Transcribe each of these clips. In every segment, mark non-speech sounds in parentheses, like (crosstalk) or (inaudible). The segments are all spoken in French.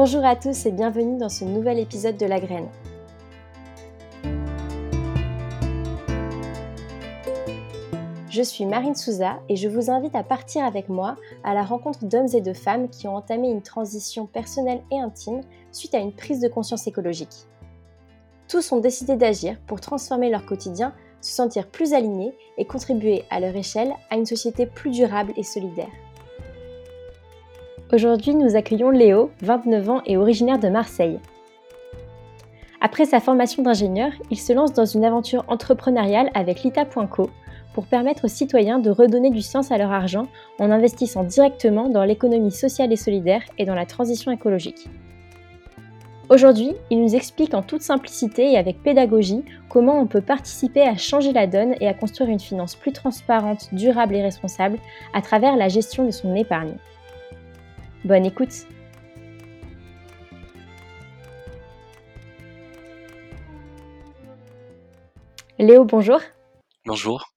Bonjour à tous et bienvenue dans ce nouvel épisode de La Graine. Je suis Marine Souza et je vous invite à partir avec moi à la rencontre d'hommes et de femmes qui ont entamé une transition personnelle et intime suite à une prise de conscience écologique. Tous ont décidé d'agir pour transformer leur quotidien, se sentir plus alignés et contribuer à leur échelle à une société plus durable et solidaire. Aujourd'hui, nous accueillons Léo, 29 ans et originaire de Marseille. Après sa formation d'ingénieur, il se lance dans une aventure entrepreneuriale avec Lita.co pour permettre aux citoyens de redonner du sens à leur argent en investissant directement dans l'économie sociale et solidaire et dans la transition écologique. Aujourd'hui, il nous explique en toute simplicité et avec pédagogie comment on peut participer à changer la donne et à construire une finance plus transparente, durable et responsable à travers la gestion de son épargne. Bonne écoute Léo, bonjour. Bonjour.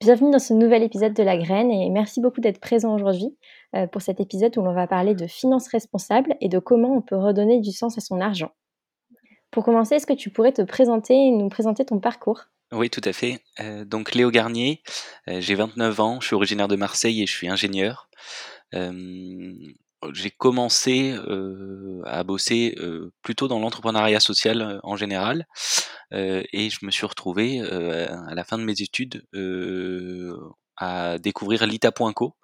Bienvenue dans ce nouvel épisode de La Graine et merci beaucoup d'être présent aujourd'hui euh, pour cet épisode où l'on va parler de finances responsables et de comment on peut redonner du sens à son argent. Pour commencer, est-ce que tu pourrais te présenter et nous présenter ton parcours? Oui, tout à fait. Euh, donc Léo Garnier, euh, j'ai 29 ans, je suis originaire de Marseille et je suis ingénieur j'ai commencé à bosser plutôt dans l'entrepreneuriat social en général et je me suis retrouvé à la fin de mes études à découvrir Lita.co,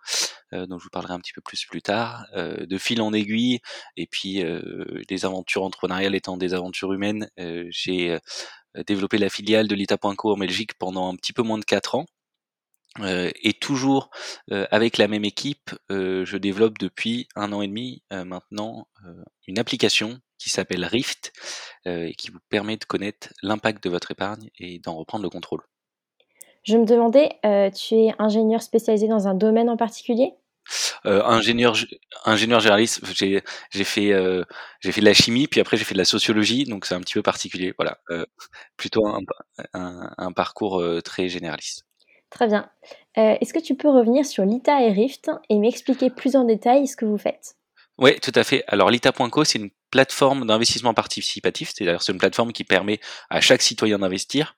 dont je vous parlerai un petit peu plus plus tard, de fil en aiguille et puis des aventures entrepreneuriales étant des aventures humaines, j'ai développé la filiale de Lita.co en Belgique pendant un petit peu moins de 4 ans. Euh, et toujours euh, avec la même équipe, euh, je développe depuis un an et demi maintenant une application qui s'appelle Rift et qui vous permet de connaître l'impact de votre épargne et d'en reprendre le contrôle. Je me demandais, tu es ingénieur spécialisé dans un domaine en particulier? Ingénieur, ingénieur généraliste, j'ai, j'ai fait, j'ai fait de la chimie, puis après j'ai fait de la sociologie, donc c'est un petit peu particulier. Voilà, plutôt un, un, un parcours très généraliste. Très bien. Euh, est-ce que tu peux revenir sur Lita et Rift et m'expliquer plus en détail ce que vous faites? Oui, tout à fait. Alors Lita.co, c'est une plateforme d'investissement participatif, c'est-à-dire c'est une plateforme qui permet à chaque citoyen d'investir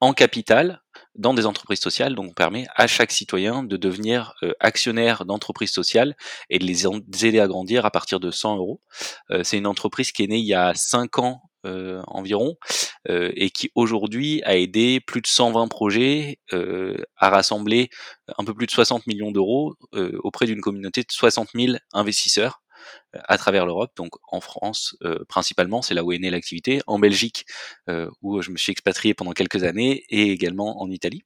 en capital dans des entreprises sociales. Donc, on permet à chaque citoyen de devenir euh, actionnaire d'entreprises sociales et de les aider à grandir à partir de 100 euros. Euh, c'est une entreprise qui est née il y a 5 ans euh, environ, euh, et qui aujourd'hui a aidé plus de 120 projets euh, à rassembler un peu plus de 60 millions d'euros auprès d'une communauté de 60 000 investisseurs à travers l'Europe, donc en France principalement, c'est là où est née l'activité, en Belgique où je me suis expatrié pendant quelques années et également en Italie.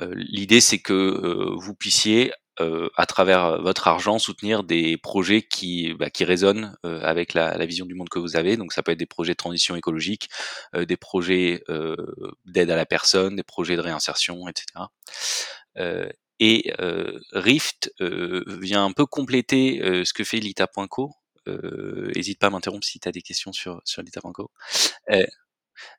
L'idée c'est que vous puissiez euh, à travers votre argent soutenir des projets qui, bah, qui résonnent euh, avec la, la, vision du monde que vous avez. Donc ça peut être des projets de transition écologique, euh, des projets d'aide à la personne, des projets de réinsertion, etc. et Rift vient un peu compléter ce que fait Lita.co. N'hésite pas à m'interrompre si tu as des questions sur, sur Lita.co.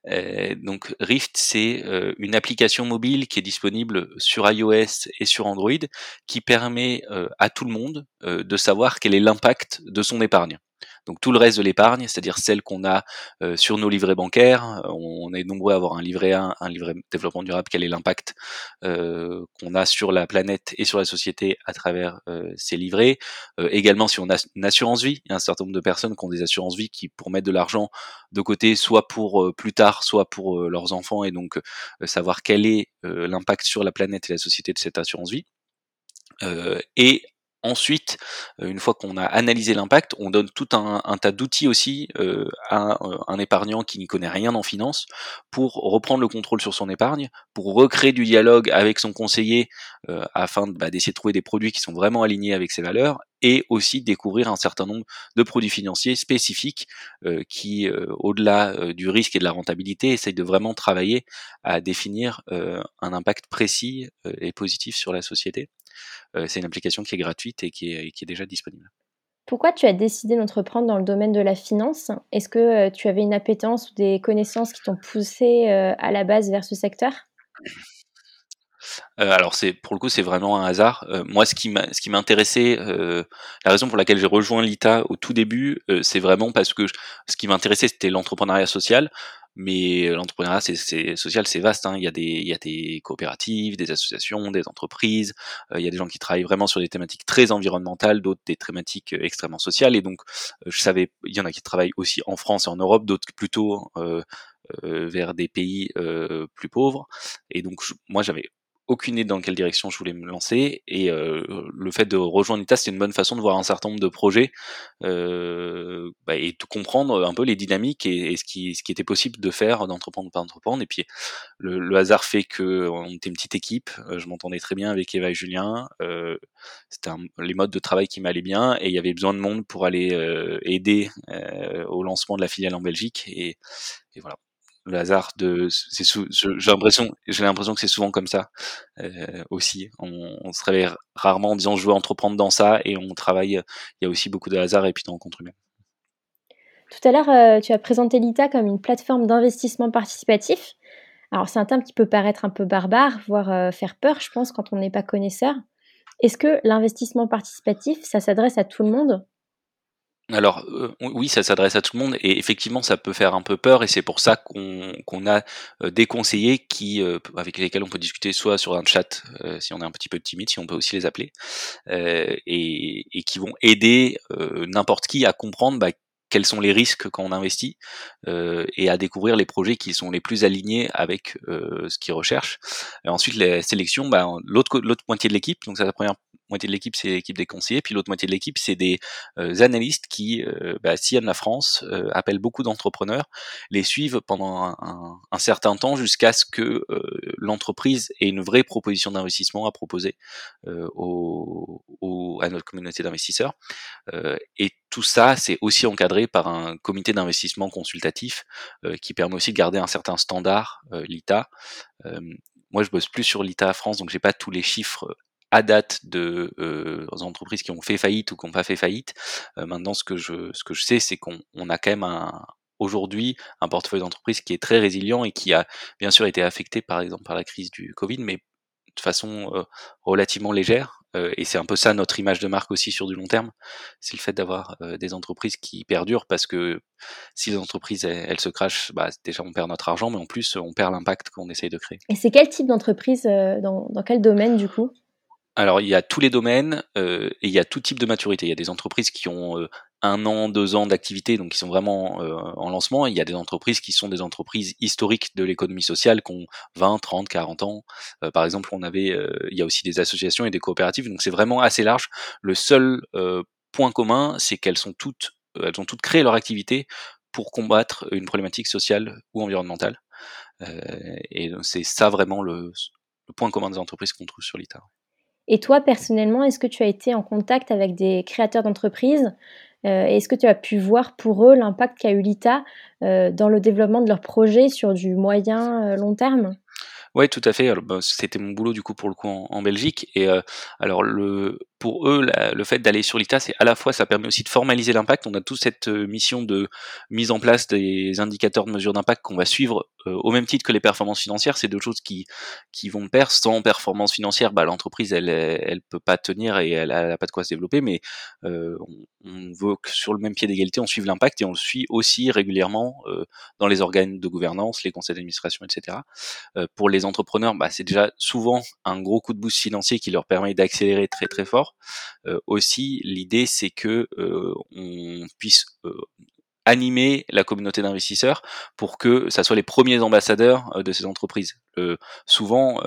Euh, donc Rift, c'est euh, une application mobile qui est disponible sur iOS et sur Android, qui permet euh, à tout le monde de savoir quel est l'impact de son épargne. Donc tout le reste de l'épargne, c'est-à-dire celle qu'on a euh, sur nos livrets bancaires, on est nombreux à avoir un livret A, un livret développement durable, quel est l'impact euh, qu'on a sur la planète et sur la société à travers euh, ces livrets. également si on a une assurance vie, il y a un certain nombre de personnes qui ont des assurances vie qui pour mettre de l'argent de côté, soit pour plus tard, soit pour leurs enfants, et donc savoir quel est l'impact sur la planète et la société de cette assurance vie. et Ensuite, euh, une fois qu'on a analysé l'impact, on donne tout un, tas d'outils aussi euh, à euh, un épargnant qui n'y connaît rien en finance pour reprendre le contrôle sur son épargne, pour recréer du dialogue avec son conseiller afin bah, d'essayer de trouver des produits qui sont vraiment alignés avec ses valeurs et aussi découvrir un certain nombre de produits financiers spécifiques qui, au-delà du risque et de la rentabilité, essayent de vraiment travailler à définir un impact précis et positif sur la société. C'est une application qui est gratuite et qui est, déjà disponible. Pourquoi tu as décidé d'entreprendre dans le domaine de la finance? Est-ce que tu avais une appétence ou des connaissances qui t'ont poussé à la base vers ce secteur? Alors c'est pour le coup c'est vraiment un hasard. moi ce qui m'a ce qui m'intéressait, la raison pour laquelle j'ai rejoint l'ITA au tout début, c'est vraiment parce que ce qui m'intéressait c'était l'entrepreneuriat social. Mais l'entrepreneuriat social, c'est vaste. Hein. Il y a des il y a des coopératives, des associations, des entreprises. il y a des gens qui travaillent vraiment sur des thématiques très environnementales, d'autres des thématiques extrêmement sociales. Et donc je savais, il y en a qui travaillent aussi en France et en Europe, d'autres plutôt vers des pays plus pauvres. Et donc moi j'avais aucune idée dans quelle direction je voulais me lancer et euh, le fait de rejoindre l'ITA c'est une bonne façon de voir un certain nombre de projets euh, bah, et de comprendre un peu les dynamiques et, ce, qui, ce qui était possible de faire d'entreprendre pas entreprendre. Et puis le, le, hasard fait que on était une petite équipe euh, je m'entendais très bien avec Eva et Julien euh, c'était les modes de travail qui m'allaient bien et il y avait besoin de monde pour aller euh, aider au lancement de la filiale en Belgique et, et voilà le hasard de j'ai l'impression que c'est souvent comme ça euh, aussi. On, se réveille rarement en disant je veux entreprendre dans ça et on travaille il y a aussi beaucoup de hasard et puis de rencontres tout à l'heure euh, tu as présenté l'ITA comme une plateforme d'investissement participatif. Alors c'est un terme qui peut paraître un peu barbare voire euh, faire peur je pense quand on n'est pas connaisseur. Est-ce que l'investissement participatif ça s'adresse à tout le monde? Alors oui, ça s'adresse à tout le monde et effectivement ça peut faire un peu peur et c'est pour ça qu'on a des conseillers qui avec lesquels on peut discuter soit sur un chat si on est un petit peu timide, si on peut aussi les appeler et, et, qui vont aider n'importe qui à comprendre bah, quels sont les risques quand on investit euh, et à découvrir les projets qui sont les plus alignés avec euh, ce qu'ils recherchent. Et ensuite, les sélections, bah, l'autre moitié de l'équipe, donc ça la première moitié de l'équipe, c'est l'équipe des conseillers, puis l'autre moitié de l'équipe, c'est des euh, analystes qui euh, bah, sillonnent la France, euh, appellent beaucoup d'entrepreneurs, les suivent pendant un, un, certain temps jusqu'à ce que l'entreprise ait une vraie proposition d'investissement à proposer au, au, à notre communauté d'investisseurs. et tout ça, c'est aussi encadré par un comité d'investissement consultatif qui permet aussi de garder un certain standard, l'ITA. moi, je bosse plus sur l'ITA France, donc j'ai pas tous les chiffres à date de euh, entreprises qui ont fait faillite ou qui n'ont pas fait faillite. Euh, maintenant, ce que je, ce que je sais, c'est qu'on on a quand même un, aujourd'hui un portefeuille d'entreprise qui est très résilient et qui a bien sûr été affecté par exemple par la crise du Covid, mais de façon euh, relativement légère. Euh, et c'est un peu ça notre image de marque aussi sur du long terme, c'est le fait d'avoir euh, des entreprises qui perdurent parce que si les entreprises elles, se crachent, bah, déjà on perd notre argent, mais en plus on perd l'impact qu'on essaye de créer. Et c'est quel type d'entreprise, dans, dans quel domaine du coup? Alors il y a tous les domaines euh, et il y a tout type de maturité. Il y a des entreprises qui ont euh, un an, deux ans d'activité, donc qui sont vraiment euh, en lancement. Il y a des entreprises qui sont des entreprises historiques de l'économie sociale, qui ont 20, 30, 40 ans. par exemple, on avait, il y a aussi des associations et des coopératives, donc c'est vraiment assez large. Le seul point commun, c'est qu'elles sont toutes, elles ont toutes créé leur activité pour combattre une problématique sociale ou environnementale. et c'est ça vraiment le, le point commun des entreprises qu'on trouve sur l'ITA. Et toi, personnellement, est-ce que tu as été en contact avec des créateurs d'entreprises euh, Est-ce que tu as pu voir pour eux l'impact qu'a eu l'ITA euh, dans le développement de leurs projets sur du moyen euh, long terme? Ouais, tout à fait. Bah, c'était mon boulot du coup pour le coup en, Belgique. Et euh, alors le pour eux, le fait d'aller sur l'ITA, c'est à la fois ça permet aussi de formaliser l'impact. On a toute cette euh, mission de mise en place des indicateurs de mesure d'impact qu'on va suivre euh, au même titre que les performances financières. C'est deux choses qui qui vont perdre. Sans performance financière, bah, l'entreprise elle elle peut pas tenir et elle a, pas de quoi se développer. Mais on, on, veut que sur le même pied d'égalité, on suive l'impact et on le suit aussi régulièrement dans les organes de gouvernance, les conseils d'administration, etc. pour les entrepreneurs, bah, c'est déjà souvent un gros coup de boost financier qui leur permet d'accélérer très très fort. Euh, aussi, l'idée c'est que euh, on puisse euh, animer la communauté d'investisseurs pour que ça soit les premiers ambassadeurs de ces entreprises. souvent,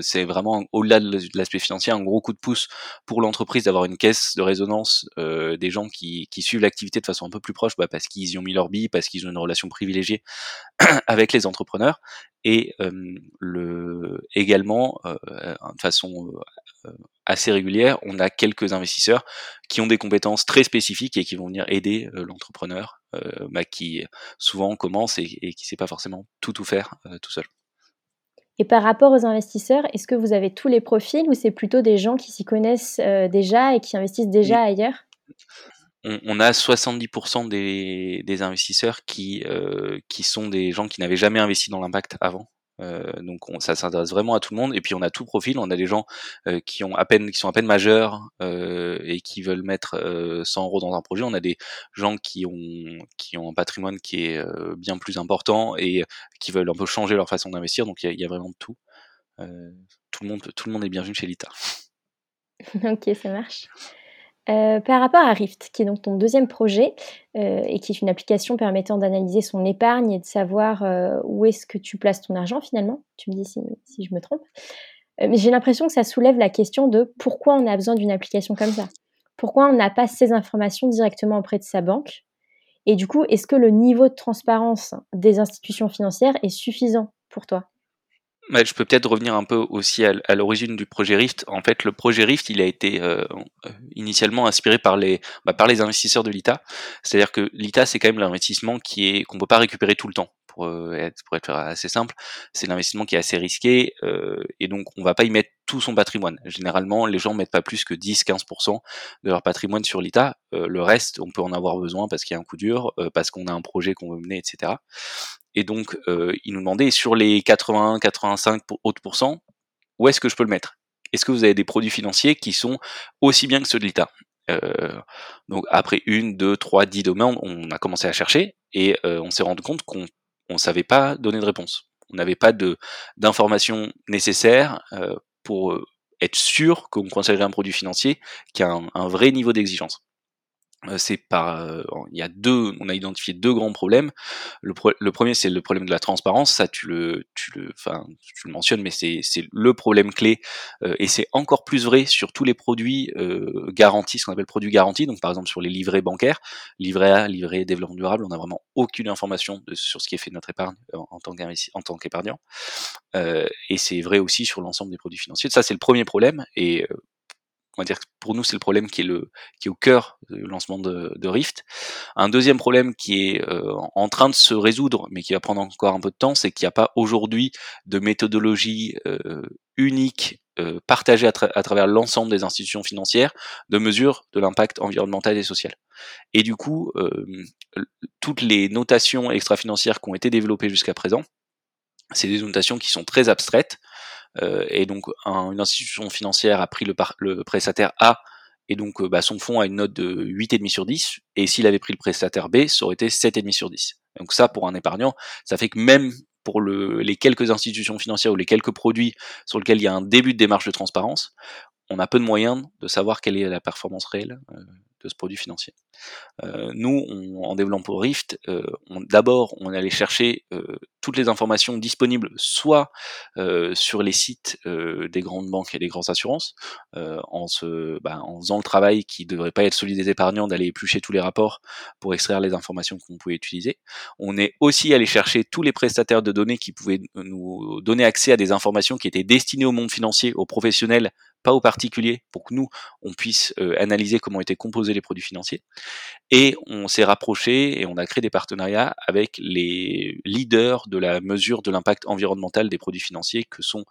c'est vraiment au-delà de l'aspect financier un gros coup de pouce pour l'entreprise d'avoir une caisse de résonance des gens qui, suivent l'activité de façon un peu plus proche, bah, parce qu'ils y ont mis leur bille, parce qu'ils ont une relation privilégiée (clears throat) avec les entrepreneurs, et le, également, de façon assez régulière, on a quelques investisseurs qui ont des compétences très spécifiques et qui vont venir aider l'entrepreneur, bah, qui souvent commence et, et qui ne sait pas forcément tout tout faire tout seul. Et par rapport aux investisseurs, est-ce que vous avez tous les profils ou c'est plutôt des gens qui s'y connaissent déjà et qui investissent déjà ailleurs? On, a 70% des, des, investisseurs qui, euh, qui sont des gens qui n'avaient jamais investi dans l'impact avant. Euh, donc ça s'intéresse vraiment à tout le monde. Et puis on a tout profil. On a des gens euh, qui ont à peine, qui sont à peine majeurs euh, et qui veulent mettre 100 euros dans un projet. On a des gens qui ont qui ont un patrimoine qui est bien plus important et qui veulent un peu changer leur façon d'investir. Donc il y, a, vraiment tout. tout le monde, tout le monde est bienvenu chez Lita. (laughs) ok, ça marche. Euh, par rapport à Rift, qui est donc ton deuxième projet euh, et qui est une application permettant d'analyser son épargne et de savoir euh, où est-ce que tu places ton argent finalement, tu me dis si, si je me trompe, mais j'ai l'impression que ça soulève la question de pourquoi on a besoin d'une application comme ça? Pourquoi on n'a pas ces informations directement auprès de sa banque? Et du coup, est-ce que le niveau de transparence des institutions financières est suffisant pour toi? Je peux peut-être revenir un peu aussi à, l'origine du projet Rift. En fait, le projet Rift, il a été euh, euh, initialement inspiré par les, bah, par les investisseurs de l'ITA. C'est-à-dire que l'ITA, c'est quand même l'investissement qui est qu'on peut pas récupérer tout le temps. Pour euh, être, pour être assez simple, c'est l'investissement qui est assez risqué et donc on va pas y mettre tout son patrimoine. Généralement, les gens mettent pas plus que 10-15% de leur patrimoine sur l'ITA. le reste, on peut en avoir besoin parce qu'il y a un coup dur, parce qu'on a un projet qu'on veut mener, etc. Et donc, euh, il nous demandait sur les 80, 85 autres pourcents, où est-ce que je peux le mettre? Est-ce que vous avez des produits financiers qui sont aussi bien que ceux de l'État? Euh, Donc, après une, deux, trois, dix domaines, on a commencé à chercher et euh, on s'est rendu compte qu'on savait pas donner de réponse. On n'avait pas de d'informations nécessaires euh, pour euh, être sûr qu'on conseillerait un produit financier qui a un vrai niveau d'exigence. Euh, c'est par euh, il y a deux on a identifié deux grands problèmes. Le, le premier c'est le problème de la transparence. Ça tu le tu le enfin tu le mentionnes mais c'est c'est le problème clé euh, et c'est encore plus vrai sur tous les produits garantis ce qu'on appelle produits garantis. Donc par exemple sur les livrets bancaires livret A livret développement durable on a vraiment aucune information sur ce qui est fait de notre épargne en, tant en tant qu'épargnant. Et c'est vrai aussi sur l'ensemble des produits financiers. Ça c'est le premier problème et on va dire que pour nous c'est le problème qui est le qui est au cœur du lancement de, de Rift. Un deuxième problème qui est euh, en train de se résoudre, mais qui va prendre encore un peu de temps, c'est qu'il n'y a pas aujourd'hui de méthodologie euh, unique euh, partagée à, à travers l'ensemble des institutions financières de mesure de l'impact environnemental et social. Et du coup, toutes les notations extra-financières qui ont été développées jusqu'à présent, c'est des notations qui sont très abstraites, euh, et donc une institution financière a pris le, le prestataire A et donc euh, bah, son fonds a une note de 8,5 sur 10, et s'il avait pris le prestataire B, ça aurait été 7,5 sur 10. Donc ça, pour un épargnant, ça fait que même pour le, les quelques institutions financières ou les quelques produits sur lesquels il y a un début de démarche de transparence, on a peu de moyens de savoir quelle est la performance réelle euh, de ce produit financier. Euh, nous, on, en développant Rift, euh, d'abord, on allait chercher euh, toutes les informations disponibles, soit euh, sur les sites euh, des grandes banques et des grandes assurances, en, se, bah, en faisant le travail qui devrait pas être celui des épargnants d'aller éplucher tous les rapports pour extraire les informations qu'on pouvait utiliser. On est aussi allé chercher tous les prestataires de données qui pouvaient nous donner accès à des informations qui étaient destinées au monde financier, aux professionnels pas aux particuliers, pour que nous, on puisse euh, analyser comment étaient composés les produits financiers. Et on s'est rapproché et on a créé des partenariats avec les leaders de la mesure de l'impact environnemental des produits financiers, que sont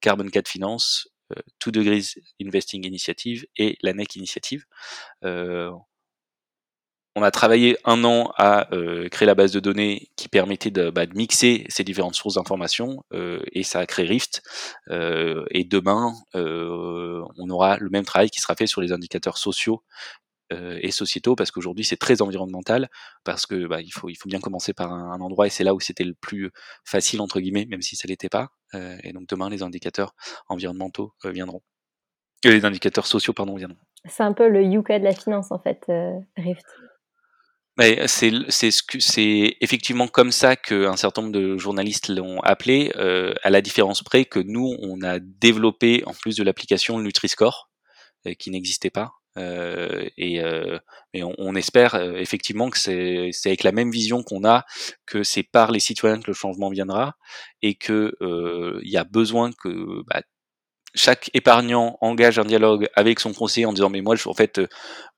Carbon 4 Finance, euh, Two Degrees Investing Initiative et la NEC Initiative. Euh, on a travaillé un an à euh, créer la base de données qui permettait de, bah, mixer ces différentes sources d'informations euh, et ça a créé Rift. Euh, et demain, on aura le même travail qui sera fait sur les indicateurs sociaux et sociétaux parce qu'aujourd'hui c'est très environnemental parce que bah, il faut il faut bien commencer par un, endroit et c'est là où c'était le plus facile entre guillemets même si ça l'était pas. et donc demain les indicateurs environnementaux viendront. les indicateurs sociaux pardon viendront. C'est un peu le Yuka de la finance en fait, Rift c'est c'est c'est effectivement comme ça qu'un certain nombre de journalistes l'ont appelé, euh, à la différence près que nous on a développé en plus de l'application le Nutri-Score euh, qui n'existait pas. Euh, et, euh, on, on, espère euh, effectivement que c'est avec la même vision qu'on a que c'est par les citoyens que le changement viendra et que il y a besoin que bah, chaque épargnant engage un dialogue avec son conseiller en disant mais moi en fait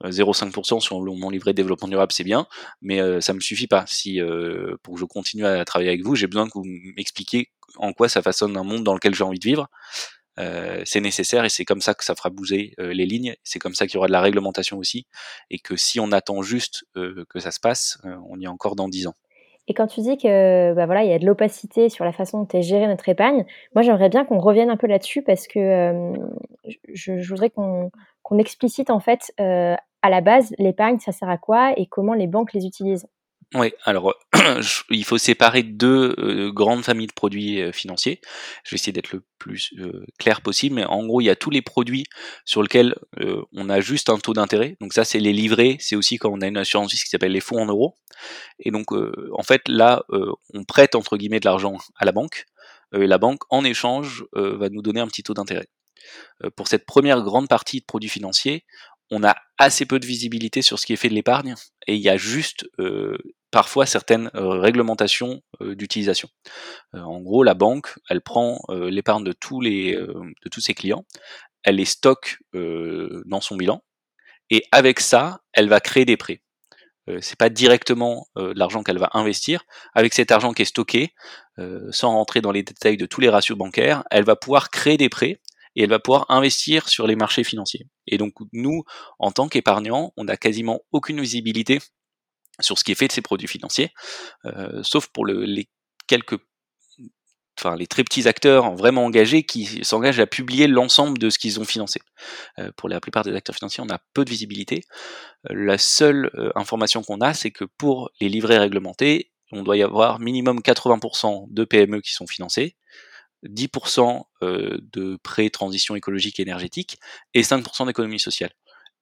0,5% euh, sur mon livret de développement durable c'est bien mais euh, ça me suffit pas. Si euh, pour que je continue à travailler avec vous j'ai besoin que vous m'expliquiez en quoi ça façonne un monde dans lequel j'ai envie de vivre. C'est nécessaire et c'est comme ça que ça fera bouger les lignes. C'est comme ça qu'il y aura de la réglementation aussi. Et que si on attend juste que ça se passe on y est encore dans 10 ans Et quand tu dis que bah voilà, il y a de l'opacité sur la façon dont est gérée notre épargne, moi j'aimerais bien qu'on revienne un peu là-dessus parce que je, voudrais qu'on qu'on explicite en fait euh, à la base l'épargne, ça sert à quoi et comment les banques les utilisent. Oui, alors (clears throat) il faut séparer deux euh, grandes familles de produits euh, financiers. Je vais essayer d'être le plus euh, clair possible, mais en gros, il y a tous les produits sur lesquels on a juste un taux d'intérêt. Donc ça, c'est les livrets, c'est aussi quand on a une assurance qui s'appelle les fonds en euros. Et donc, en fait, là, on prête entre guillemets de l'argent à la banque. et la banque, en échange, va nous donner un petit taux d'intérêt. pour cette première grande partie de produits financiers, on a assez peu de visibilité sur ce qui est fait de l'épargne et il y a juste euh, parfois certaines euh, réglementations euh, d'utilisation. en gros, la banque, elle prend l'épargne de tous les de tous ses clients, elle les stocke dans son bilan et avec ça, elle va créer des prêts. c'est pas directement l'argent qu'elle va investir. Avec cet argent qui est stocké, sans rentrer dans les détails de tous les ratios bancaires, elle va pouvoir créer des prêts et elle va pouvoir investir sur les marchés financiers. Et donc nous, en tant qu'épargnants, on n'a quasiment aucune visibilité sur ce qui est fait de ces produits financiers, euh, sauf pour le, les quelques enfin les très petits acteurs vraiment engagés qui s'engagent à publier l'ensemble de ce qu'ils ont financé. Euh, pour la plupart des acteurs financiers, on a peu de visibilité. Euh, la seule information qu'on a, c'est que pour les livrets réglementés, on doit y avoir minimum 80% de PME qui sont financés, 10% euh, de prêts transition écologique et énergétique et 5% d'économie sociale.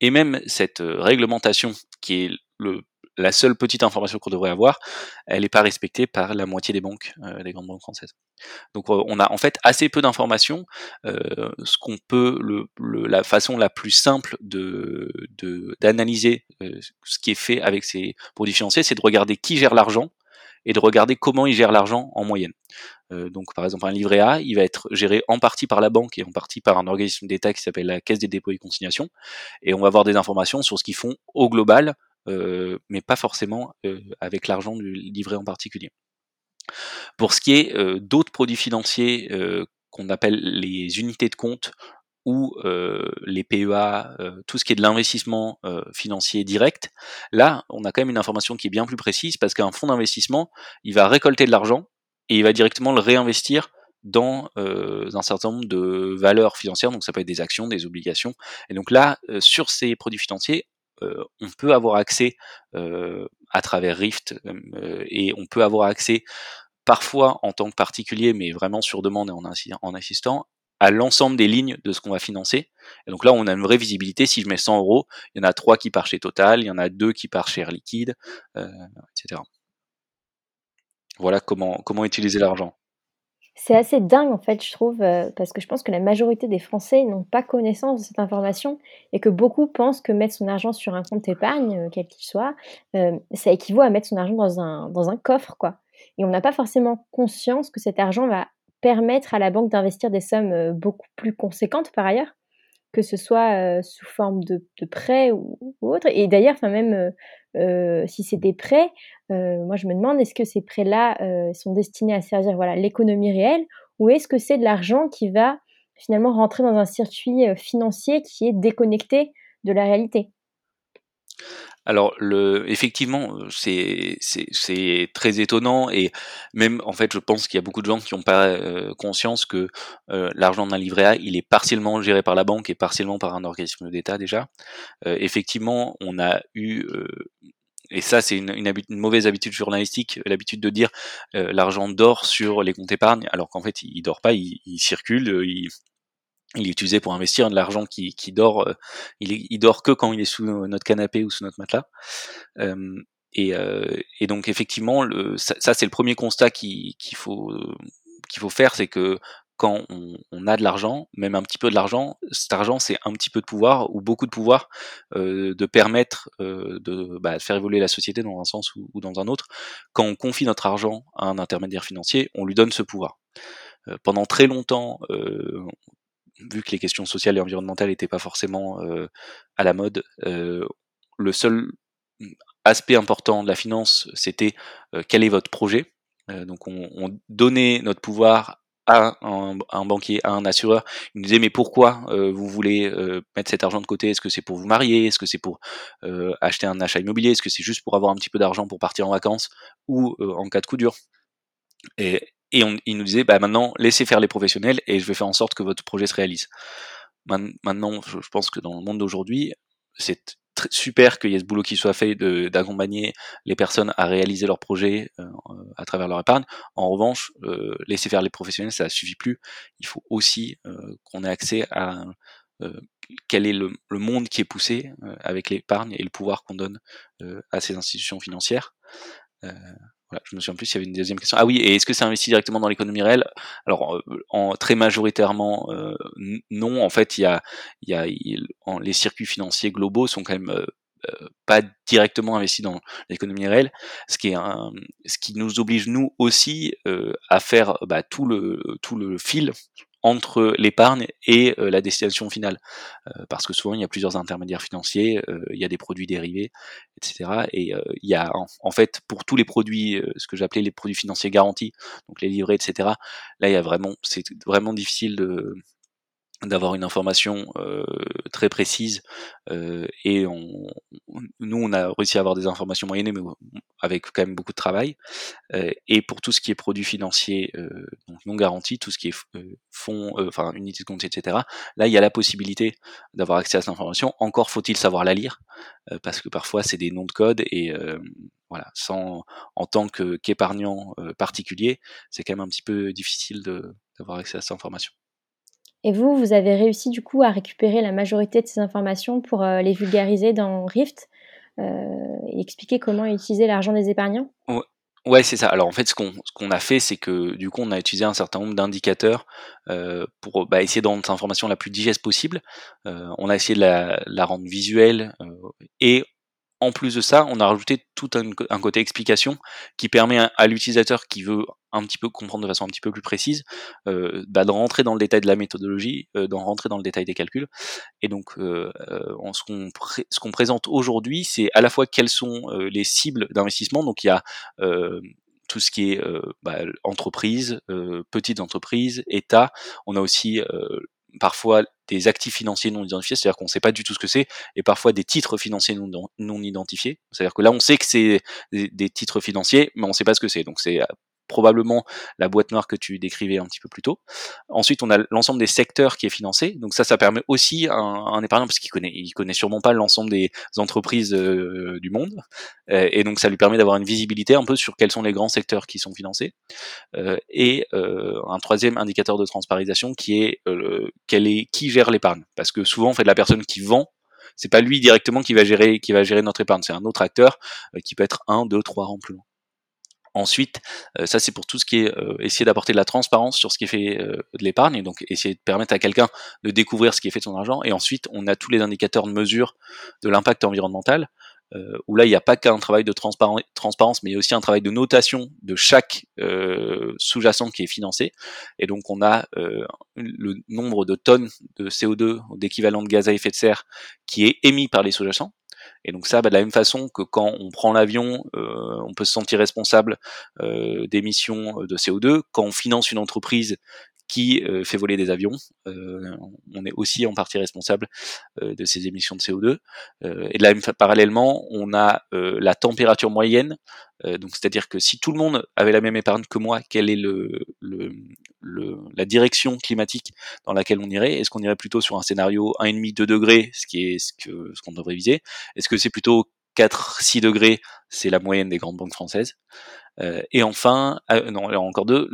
Et même cette euh, réglementation, qui est la seule petite information qu'on devrait avoir, elle n'est pas respectée par la moitié des banques, euh, des grandes banques françaises. Donc on a en fait assez peu d'informations. ce qu'on peut, la façon la plus simple de d'analyser ce qui est fait avec ces produits financiers, c'est de regarder qui gère l'argent et de regarder comment il gère l'argent en moyenne. Euh, donc par exemple un livret A, il va être géré en partie par la banque et en partie par un organisme d'État qui s'appelle la Caisse des dépôts et consignations, et on va avoir des informations sur ce qu'ils font au global, euh, mais pas forcément euh, avec l'argent du livret en particulier. Pour ce qui est d'autres produits financiers qu'on appelle les unités de compte ou euh, les PEA, euh, tout ce qui est de l'investissement euh, financier direct, là, on a quand même une information qui est bien plus précise parce qu'un fonds d'investissement, il va récolter de l'argent et il va directement le réinvestir dans un certain nombre de valeurs financières, donc ça peut être des actions, des obligations. Et donc là, sur ces produits financiers, on peut avoir accès à travers Rift et on peut avoir accès parfois en tant que particulier, mais vraiment sur demande et en assistant, à l'ensemble des lignes de ce qu'on va financer. Et donc là, on a une vraie visibilité. Si je mets 100 euros, il y en a trois qui partent chez Total, il y en a deux qui partent chez Air Liquide, euh, etc. Voilà comment, comment utiliser l'argent. C'est assez dingue en fait, je trouve, euh, parce que je pense que la majorité des Français n'ont pas connaissance de cette information et que beaucoup pensent que mettre son argent sur un compte épargne, euh, quel qu'il soit, ça équivaut à mettre son argent dans un, dans un coffre, quoi. Et on n'a pas forcément conscience que cet argent va permettre à la banque d'investir des sommes euh, beaucoup plus conséquentes par ailleurs, que ce soit euh, sous forme de, prêts ou, autre. Et d'ailleurs, enfin même euh, si c'est des prêts, moi je me demande est-ce que ces prêts-là sont destinés à servir voilà l'économie réelle ou est-ce que c'est de l'argent qui va finalement rentrer dans un circuit financier qui est déconnecté de la réalité? Alors, le, effectivement, euh, c'est, très étonnant et même, en fait, je pense qu'il y a beaucoup de gens qui n'ont pas euh, conscience que euh, l'argent d'un livret A, il est partiellement géré par la banque et partiellement par un organisme d'État déjà. effectivement, on a eu et ça, c'est une, une, une, mauvaise habitude journalistique, l'habitude de dire l'argent dort sur les comptes épargne, alors qu'en fait, il, dort pas, il, il circule, il, il est utilisé pour investir de l'argent qui, qui dort. Euh, il, il dort que quand il est sous notre canapé ou sous notre matelas. Euh, et, euh, et, donc effectivement, le, ça, ça c'est le premier constat qu'il faut qu'il faut faire, c'est que quand on, on, a de l'argent, même un petit peu de l'argent, cet argent c'est un petit peu de pouvoir ou beaucoup de pouvoir euh, de permettre euh, de, bah, faire évoluer la société dans un sens ou, dans un autre. Quand on confie notre argent à un intermédiaire financier, on lui donne ce pouvoir. Euh, pendant très longtemps, vu que les questions sociales et environnementales n'étaient pas forcément euh, à la mode, euh, le seul aspect important de la finance, c'était euh, quel est votre projet. donc on, on, donnait notre pouvoir à un, banquier, à un assureur. Il nous disait mais pourquoi euh, vous voulez euh, mettre cet argent de côté? Est-ce que c'est pour vous marier? Est-ce que c'est pour euh, acheter un achat immobilier? Est-ce que c'est juste pour avoir un petit peu d'argent pour partir en vacances ou en cas de coup dur? Et on, il nous disait bah maintenant laissez faire les professionnels et je vais faire en sorte que votre projet se réalise. Maintenant, je pense que dans le monde d'aujourd'hui, c'est super qu'il y ait ce boulot qui soit fait d'accompagner les personnes à réaliser leurs projets euh, à travers leur épargne. En revanche, euh, laisser faire les professionnels, ça ne suffit plus. Il faut aussi euh, qu'on ait accès à quel est le, le, monde qui est poussé avec l'épargne et le pouvoir qu'on donne à ces institutions financières. Voilà, je me souviens plus s'il y avait une deuxième question. Ah oui, et est-ce que c'est investi directement dans l'économie réelle? Alors, euh, en, très majoritairement, euh, non. En fait, il y a, y a les circuits financiers globaux sont quand même euh, pas directement investis dans l'économie réelle, ce qui est un, ce qui nous oblige nous aussi à faire bah, tout le tout le fil entre l'épargne et euh, la destination finale. Euh, parce que souvent, il y a plusieurs intermédiaires financiers, euh, il y a des produits dérivés, etc. Et il y a, en, fait, pour tous les produits, ce que j'appelais les produits financiers garantis, donc les livrets, etc., là, il y a vraiment, c'est vraiment difficile de, d'avoir une information très précise et nous on a réussi à avoir des informations moyennes mais avec quand même beaucoup de travail et pour tout ce qui est produits financiers donc non garantis tout ce qui est fonds enfin unités de compte etc là il y a la possibilité d'avoir accès à cette information. Encore faut-il savoir la lire parce que parfois c'est des noms de code et voilà sans en tant que qu'épargnant particulier c'est quand même un petit peu difficile d'avoir accès à cette information et vous, vous avez réussi du coup à récupérer la majorité de ces informations pour euh, les vulgariser dans Rift euh, et expliquer comment utiliser l'argent des épargnants? Ouais. c'est ça. Alors en fait, ce qu'on qu'on a fait, c'est que du coup, on a utilisé un certain nombre d'indicateurs euh, pour bah, essayer de rendre cette information la plus digeste possible. on a essayé de la, la rendre visuelle et en plus de ça, on a rajouté tout un, côté explication qui permet à, l'utilisateur qui veut un petit peu comprendre de façon un petit peu plus précise, euh, bah, de rentrer dans le détail de la méthodologie, euh, d'en rentrer dans le détail des calculs. Et donc, euh, euh ce qu'on présente aujourd'hui, c'est à la fois quelles sont euh, les cibles d'investissement. Donc, il y a tout ce qui est bah, entreprise, petites entreprises, État. On a aussi parfois des actifs financiers non identifiés, c'est-à-dire qu'on ne sait pas du tout ce que c'est, et parfois des titres financiers non, identifiés. C'est-à-dire que là, on sait que c'est des, titres financiers, mais on ne sait pas ce que c'est. Donc c'est probablement la boîte noire que tu décrivais un petit peu plus tôt. Ensuite, on a l'ensemble des secteurs qui est financé. Donc ça, ça permet aussi à un, épargnant, parce qu'il connaît, il connaît sûrement pas l'ensemble des entreprises euh, du monde, euh, et donc ça lui permet d'avoir une visibilité un peu sur quels sont les grands secteurs qui sont financés. Euh, et un troisième indicateur de transparisation qui est, quel est qui gère l'épargne, parce que souvent, en fait, la personne qui vend c'est pas lui directement qui va gérer qui va gérer notre épargne, c'est un autre acteur qui peut être un, deux, trois rangs plus loin. Ensuite, euh, ça c'est pour tout ce qui est euh, essayer d'apporter de la transparence sur ce qui est fait euh, de l'épargne, et donc essayer de permettre à quelqu'un de découvrir ce qui est fait de son argent. Et ensuite, on a tous les indicateurs de mesure de l'impact environnemental, où là il n'y a pas qu'un travail de transparence, mais il y a aussi un travail de notation de chaque sous-jacent qui est financé. Et donc on a le nombre de tonnes de CO2, d'équivalent de gaz à effet de serre, qui est émis par les sous-jacents. Et donc ça, bah, de la même façon que quand on prend l'avion, euh, on peut se sentir responsable euh, d'émissions de CO2. Quand on finance une entreprise qui euh, fait voler des avions. Euh, on est aussi en partie responsable euh, de ces émissions de CO2. et de la même parallèlement, on a la température moyenne. donc, c'est-à-dire que si tout le monde avait la même épargne que moi, quelle est le, le, le la direction climatique dans laquelle on irait? Est-ce qu'on irait plutôt sur un scénario 1,5-2 degrés, ce qui est ce ce qu'on devrait viser? Est-ce que c'est plutôt 4-6 degrés, c'est la moyenne des grandes banques françaises. Euh, et enfin, euh, non, encore deux,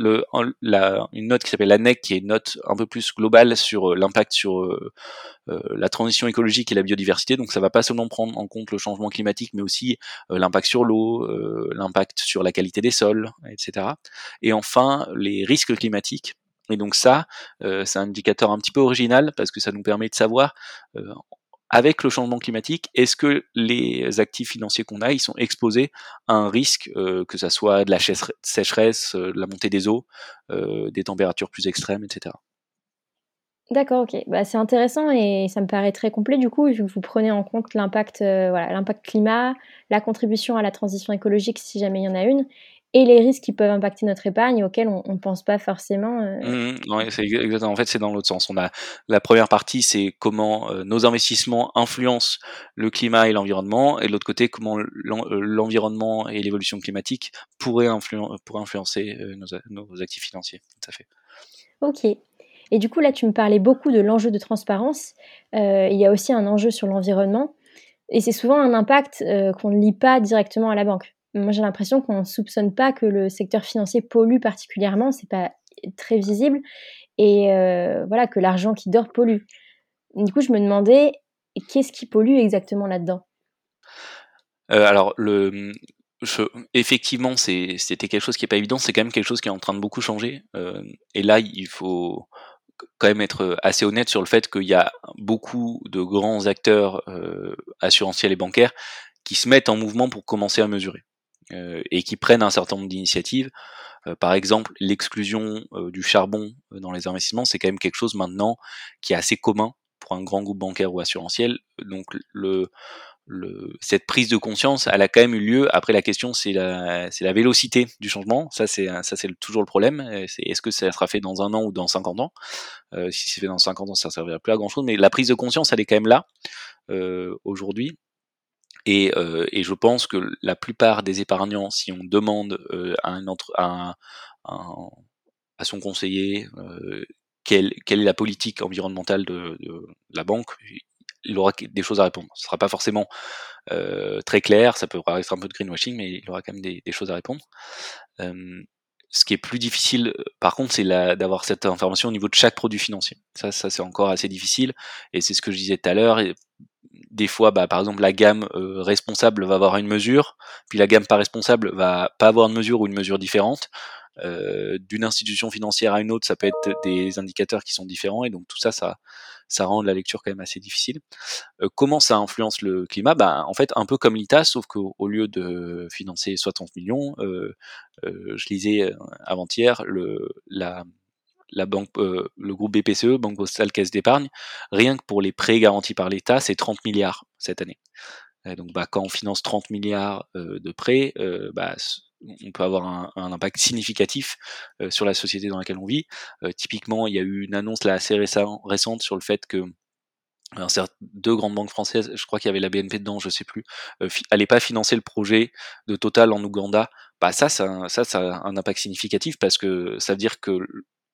une note qui s'appelle la NEC, qui est une note un peu plus globale sur euh, l'impact sur la transition écologique et la biodiversité. Donc ça va pas seulement prendre en compte le changement climatique, mais aussi l'impact sur l'eau, l'impact sur la qualité des sols, etc. Et enfin, les risques climatiques. Et donc ça, c'est un indicateur un petit peu original parce que ça nous permet de savoir avec le changement climatique, est-ce que les actifs financiers qu'on a, ils sont exposés à un risque, euh, que ça soit de la sécheresse, euh, de la montée des eaux, euh, des températures plus extrêmes, etc. D'accord, ok. Bah, c'est intéressant et ça me paraît très complet du coup, vous prenez en compte l'impact, l'impact climat, la contribution à la transition écologique si jamais il y en a une, et les risques qui peuvent impacter notre épargne auxquels on ne pense pas forcément. Mmh c'est exactement. En fait, c'est dans l'autre sens. On a la première partie, c'est comment nos investissements influencent le climat et l'environnement, et de l'autre côté, comment l'environnement et l'évolution climatique pourraient, pourraient influencer nos, nos, actifs financiers. Tout à fait. Ok. Et du coup, là, tu me parlais beaucoup de l'enjeu de transparence. il y a aussi un enjeu sur l'environnement. Et c'est souvent un impact qu'on ne lit pas directement à la banque moi j'ai l'impression qu'on ne soupçonne pas que le secteur financier pollue particulièrement, c'est pas très visible, et euh, voilà que l'argent qui dort pollue. Du coup, je me demandais qu'est-ce qui pollue exactement là-dedans? Euh, Alors le effectivement, c'était quelque chose qui n'est pas évident. C'est quand même quelque chose qui est en train de beaucoup changer. Euh, et là, il faut quand même être assez honnête sur le fait qu'il y a beaucoup de grands acteurs assurantiels et bancaires qui se mettent en mouvement pour commencer à mesurer. Euh, et qui prennent un certain nombre d'initiatives. Euh, par exemple, l'exclusion euh, du charbon dans les investissements, c'est quand même quelque chose maintenant qui est assez commun pour un grand groupe bancaire ou assurantiel. Donc le, le, cette prise de conscience, elle a quand même eu lieu. Après, la question, c'est la, c'est la vélocité du changement. Ça, c'est, ça, c'est toujours le problème. C'est est-ce que ça sera fait dans un an ou dans 50 ans? Euh, Si c'est fait dans 50 ans, ça ne servira plus à grand chose. Mais la prise de conscience, elle est quand même là euh, aujourd'hui. Et, euh, et, je pense que la plupart des épargnants, si on demande euh, à, un entre, à, un, à, son conseiller euh, quelle, quelle, est la politique environnementale de, de, la banque, il aura des choses à répondre. Ce sera pas forcément euh, très clair, ça peut être un peu de greenwashing, mais il aura quand même des, des choses à répondre. ce qui est plus difficile, par contre, c'est d'avoir cette information au niveau de chaque produit financier. Ça, ça c'est encore assez difficile, et c'est ce que je disais tout à l'heure des fois, bah, par exemple, la gamme euh, responsable va avoir une mesure, puis la gamme pas responsable va pas avoir une mesure ou une mesure différente. Euh, d'une institution financière à une autre, ça peut être des indicateurs qui sont différents, et donc tout ça, ça, rend la lecture quand même assez difficile. Euh, comment ça influence le climat? Bah, En fait, un peu comme l'ITA, sauf qu'au lieu de financer 60 millions, je lisais avant-hier la, la banque, euh, le groupe BPCE, Banque Postale Caisse d'Épargne, rien que pour les prêts garantis par l'État, c'est 30 milliards cette année. donc bah, quand on finance 30 milliards euh, de prêts, euh, bah, on peut avoir un, impact significatif sur la société dans laquelle on vit. typiquement, il y a eu une annonce là assez récente sur le fait que deux grandes banques françaises, je crois qu'il y avait la BNP dedans, je sais plus, euh, pas financer le projet de Total en Ouganda. Bah ça, ça, ça, ça a un impact significatif parce que ça veut dire que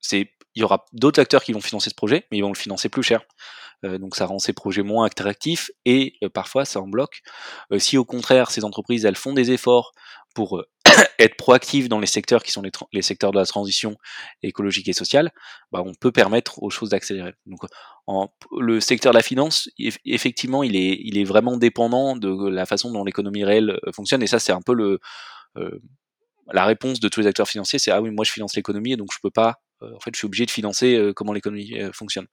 c'est il y aura d'autres acteurs qui vont financer ce projet, mais ils vont le financer plus cher. Euh, donc ça rend ces projets moins attractifs et euh, parfois ça en bloque. Euh, si au contraire ces entreprises elles font des efforts pour (coughs) être proactives dans les secteurs qui sont les, secteurs de la transition écologique et sociale, bah, on peut permettre aux choses d'accélérer. Donc en, le secteur de la finance, effectivement, il est, il est vraiment dépendant de la façon dont l'économie réelle fonctionne et ça c'est un peu le la réponse de tous les acteurs financiers, c'est ah oui moi je finance l'économie et donc je peux pas euh, en fait, je suis obligé de financer euh, comment l'économie euh, fonctionne.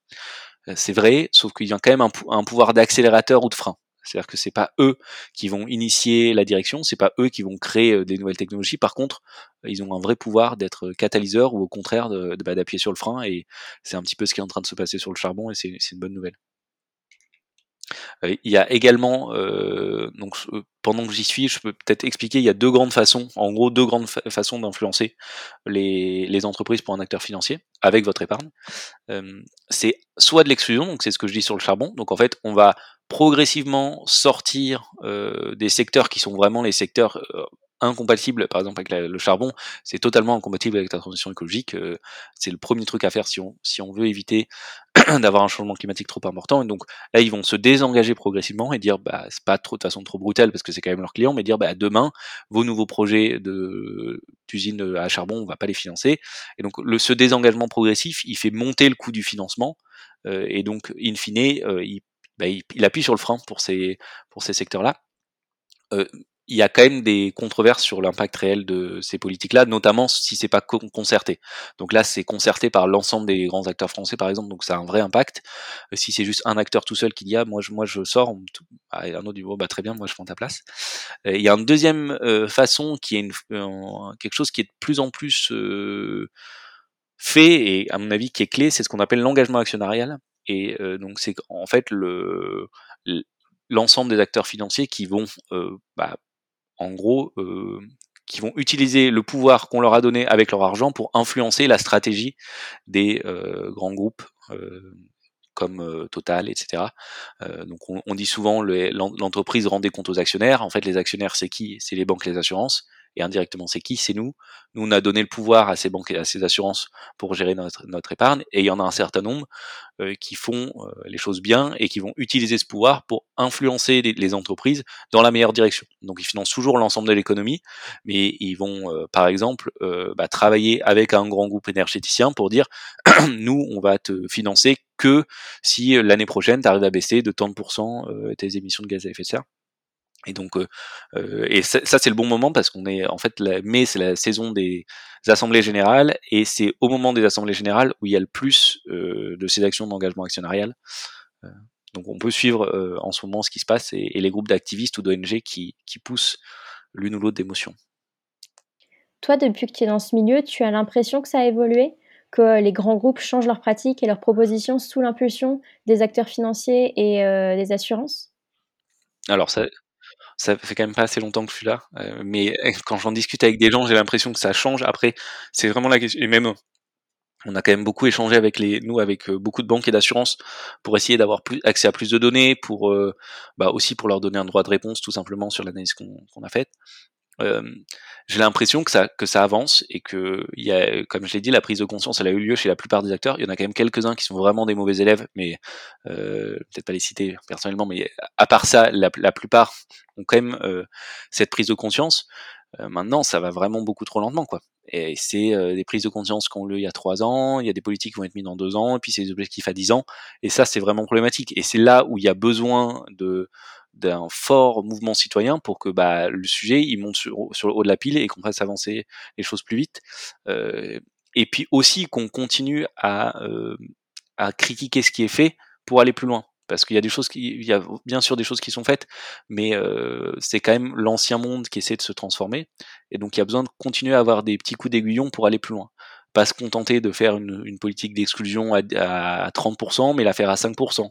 c'est vrai, sauf qu'il y a quand même un, pouvoir d'accélérateur ou de frein. C'est-à-dire que c'est pas eux qui vont initier la direction, c'est pas eux qui vont créer des nouvelles technologies. Par contre, ils ont un vrai pouvoir d'être catalyseurs ou au contraire bah, d'appuyer sur le frein. Et c'est un petit peu ce qui est en train de se passer sur le charbon et c'est une bonne nouvelle. Euh, il y a également, euh, donc pendant que j'y suis, je peux peut-être expliquer, il y a deux grandes façons, en gros deux grandes façons d'influencer les, les, entreprises pour un acteur financier avec votre épargne. Euh, c'est soit de l'exclusion, donc c'est ce que je dis sur le charbon, donc en fait on va progressivement sortir euh, des secteurs qui sont vraiment les secteurs euh, incompatibles, par exemple avec le charbon, c'est totalement incompatible avec la transition écologique. Euh, c'est le premier truc à faire si on, si on veut éviter (clears throat) d'avoir un changement climatique trop important. Et donc là, ils vont se désengager progressivement et dire, bah, c'est pas trop de façon trop brutale parce que c'est quand même leur client, mais dire, bah, demain, vos nouveaux projets de d'usine à charbon, on va pas les financer. Et donc le, ce désengagement progressif, il fait monter le coût du financement. Euh, et donc, in fine, euh, il, bah, il, appuie sur le frein pour ces pour ces secteurs-là. Euh, il y a quand même des controverses sur l'impact réel de ces politiques-là, notamment si c'est pas concerté. Donc là, c'est concerté par l'ensemble des grands acteurs français, par exemple, donc ça a un vrai impact. Euh, si c'est juste un acteur tout seul qui dit ah moi je moi je sors, ah, un autre dit bah très bien, moi je prends ta place. Euh, il y a une deuxième euh, façon qui est une, quelque chose qui est de plus en plus fait et à mon avis qui est clé, c'est ce qu'on appelle l'engagement actionnarial. Et donc c'est en fait le l'ensemble des acteurs financiers qui vont bah, en gros, euh, qui vont utiliser le pouvoir qu'on leur a donné avec leur argent pour influencer la stratégie des grands groupes comme Total, etc. donc on, dit souvent l'entreprise rend des comptes aux actionnaires. En fait, les actionnaires, c'est qui? C'est les banques, les assurances. Et indirectement, c'est qui? C'est nous. Nous, on a donné le pouvoir à ces banques et à ces assurances pour gérer notre, épargne. Et il y en a un certain nombre euh, qui font euh, les choses bien et qui vont utiliser ce pouvoir pour influencer les, entreprises dans la meilleure direction. Donc, ils financent toujours l'ensemble de l'économie, mais ils vont, euh, par exemple, bah, travailler avec un grand groupe énergéticien pour dire, (clears throat) nous, on va te financer que si l'année prochaine, tu arrives à baisser de tant de pourcents tes émissions de gaz à effet de serre. Et donc, euh, et ça, c'est le bon moment parce qu'on est en fait la, mai, c'est la saison des assemblées générales et c'est au moment des assemblées générales où il y a le plus euh, de ces actions d'engagement actionnarial. donc, on peut suivre en ce moment ce qui se passe et, les groupes d'activistes ou d'ONG qui, qui poussent l'une ou l'autre d'émotion. Toi, depuis que tu es dans ce milieu, tu as l'impression que ça a évolué? Que les grands groupes changent leurs pratiques et leurs propositions sous l'impulsion des acteurs financiers et des assurances? Alors, ça, ça fait quand même pas assez longtemps que je suis là, euh, mais (laughs) quand j'en discute avec des gens, j'ai l'impression que ça change. Après, c'est vraiment la question. Et même, on a quand même beaucoup échangé avec les, nous, avec euh, beaucoup de banques et d'assurances pour essayer d'avoir plus accès à plus de données, pour euh, bah aussi pour leur donner un droit de réponse tout simplement sur l'analyse qu'on a faite j'ai l'impression que ça que ça avance et que il y a, comme je l'ai dit, la prise de conscience, elle a eu lieu chez la plupart des acteurs. Il y en a quand même quelques-uns qui sont vraiment des mauvais élèves, mais euh, peut-être pas les citer personnellement, mais à part ça, la, plupart ont quand même euh, cette prise de conscience. Euh, maintenant, ça va vraiment beaucoup trop lentement, quoi. Et c'est euh, des prises de conscience qui ont lieu il y a trois ans, il y a des politiques qui vont être mises dans deux ans, et puis c'est des objectifs à dix ans. Et ça, c'est vraiment problématique. Et c'est là où il y a besoin de d'un fort mouvement citoyen pour que bah, le sujet il monte sur, sur, le haut de la pile et qu'on fasse avancer les choses plus vite. Euh, et puis aussi qu'on continue à, euh, à critiquer ce qui est fait pour aller plus loin. Parce qu'il y a des choses qui, il y a bien sûr des choses qui sont faites, mais euh, c'est quand même l'ancien monde qui essaie de se transformer. Et donc il y a besoin de continuer à avoir des petits coups d'aiguillon pour aller plus loin pas se contenter de faire une, politique d'exclusion à, à, 30%, mais la faire à 5%.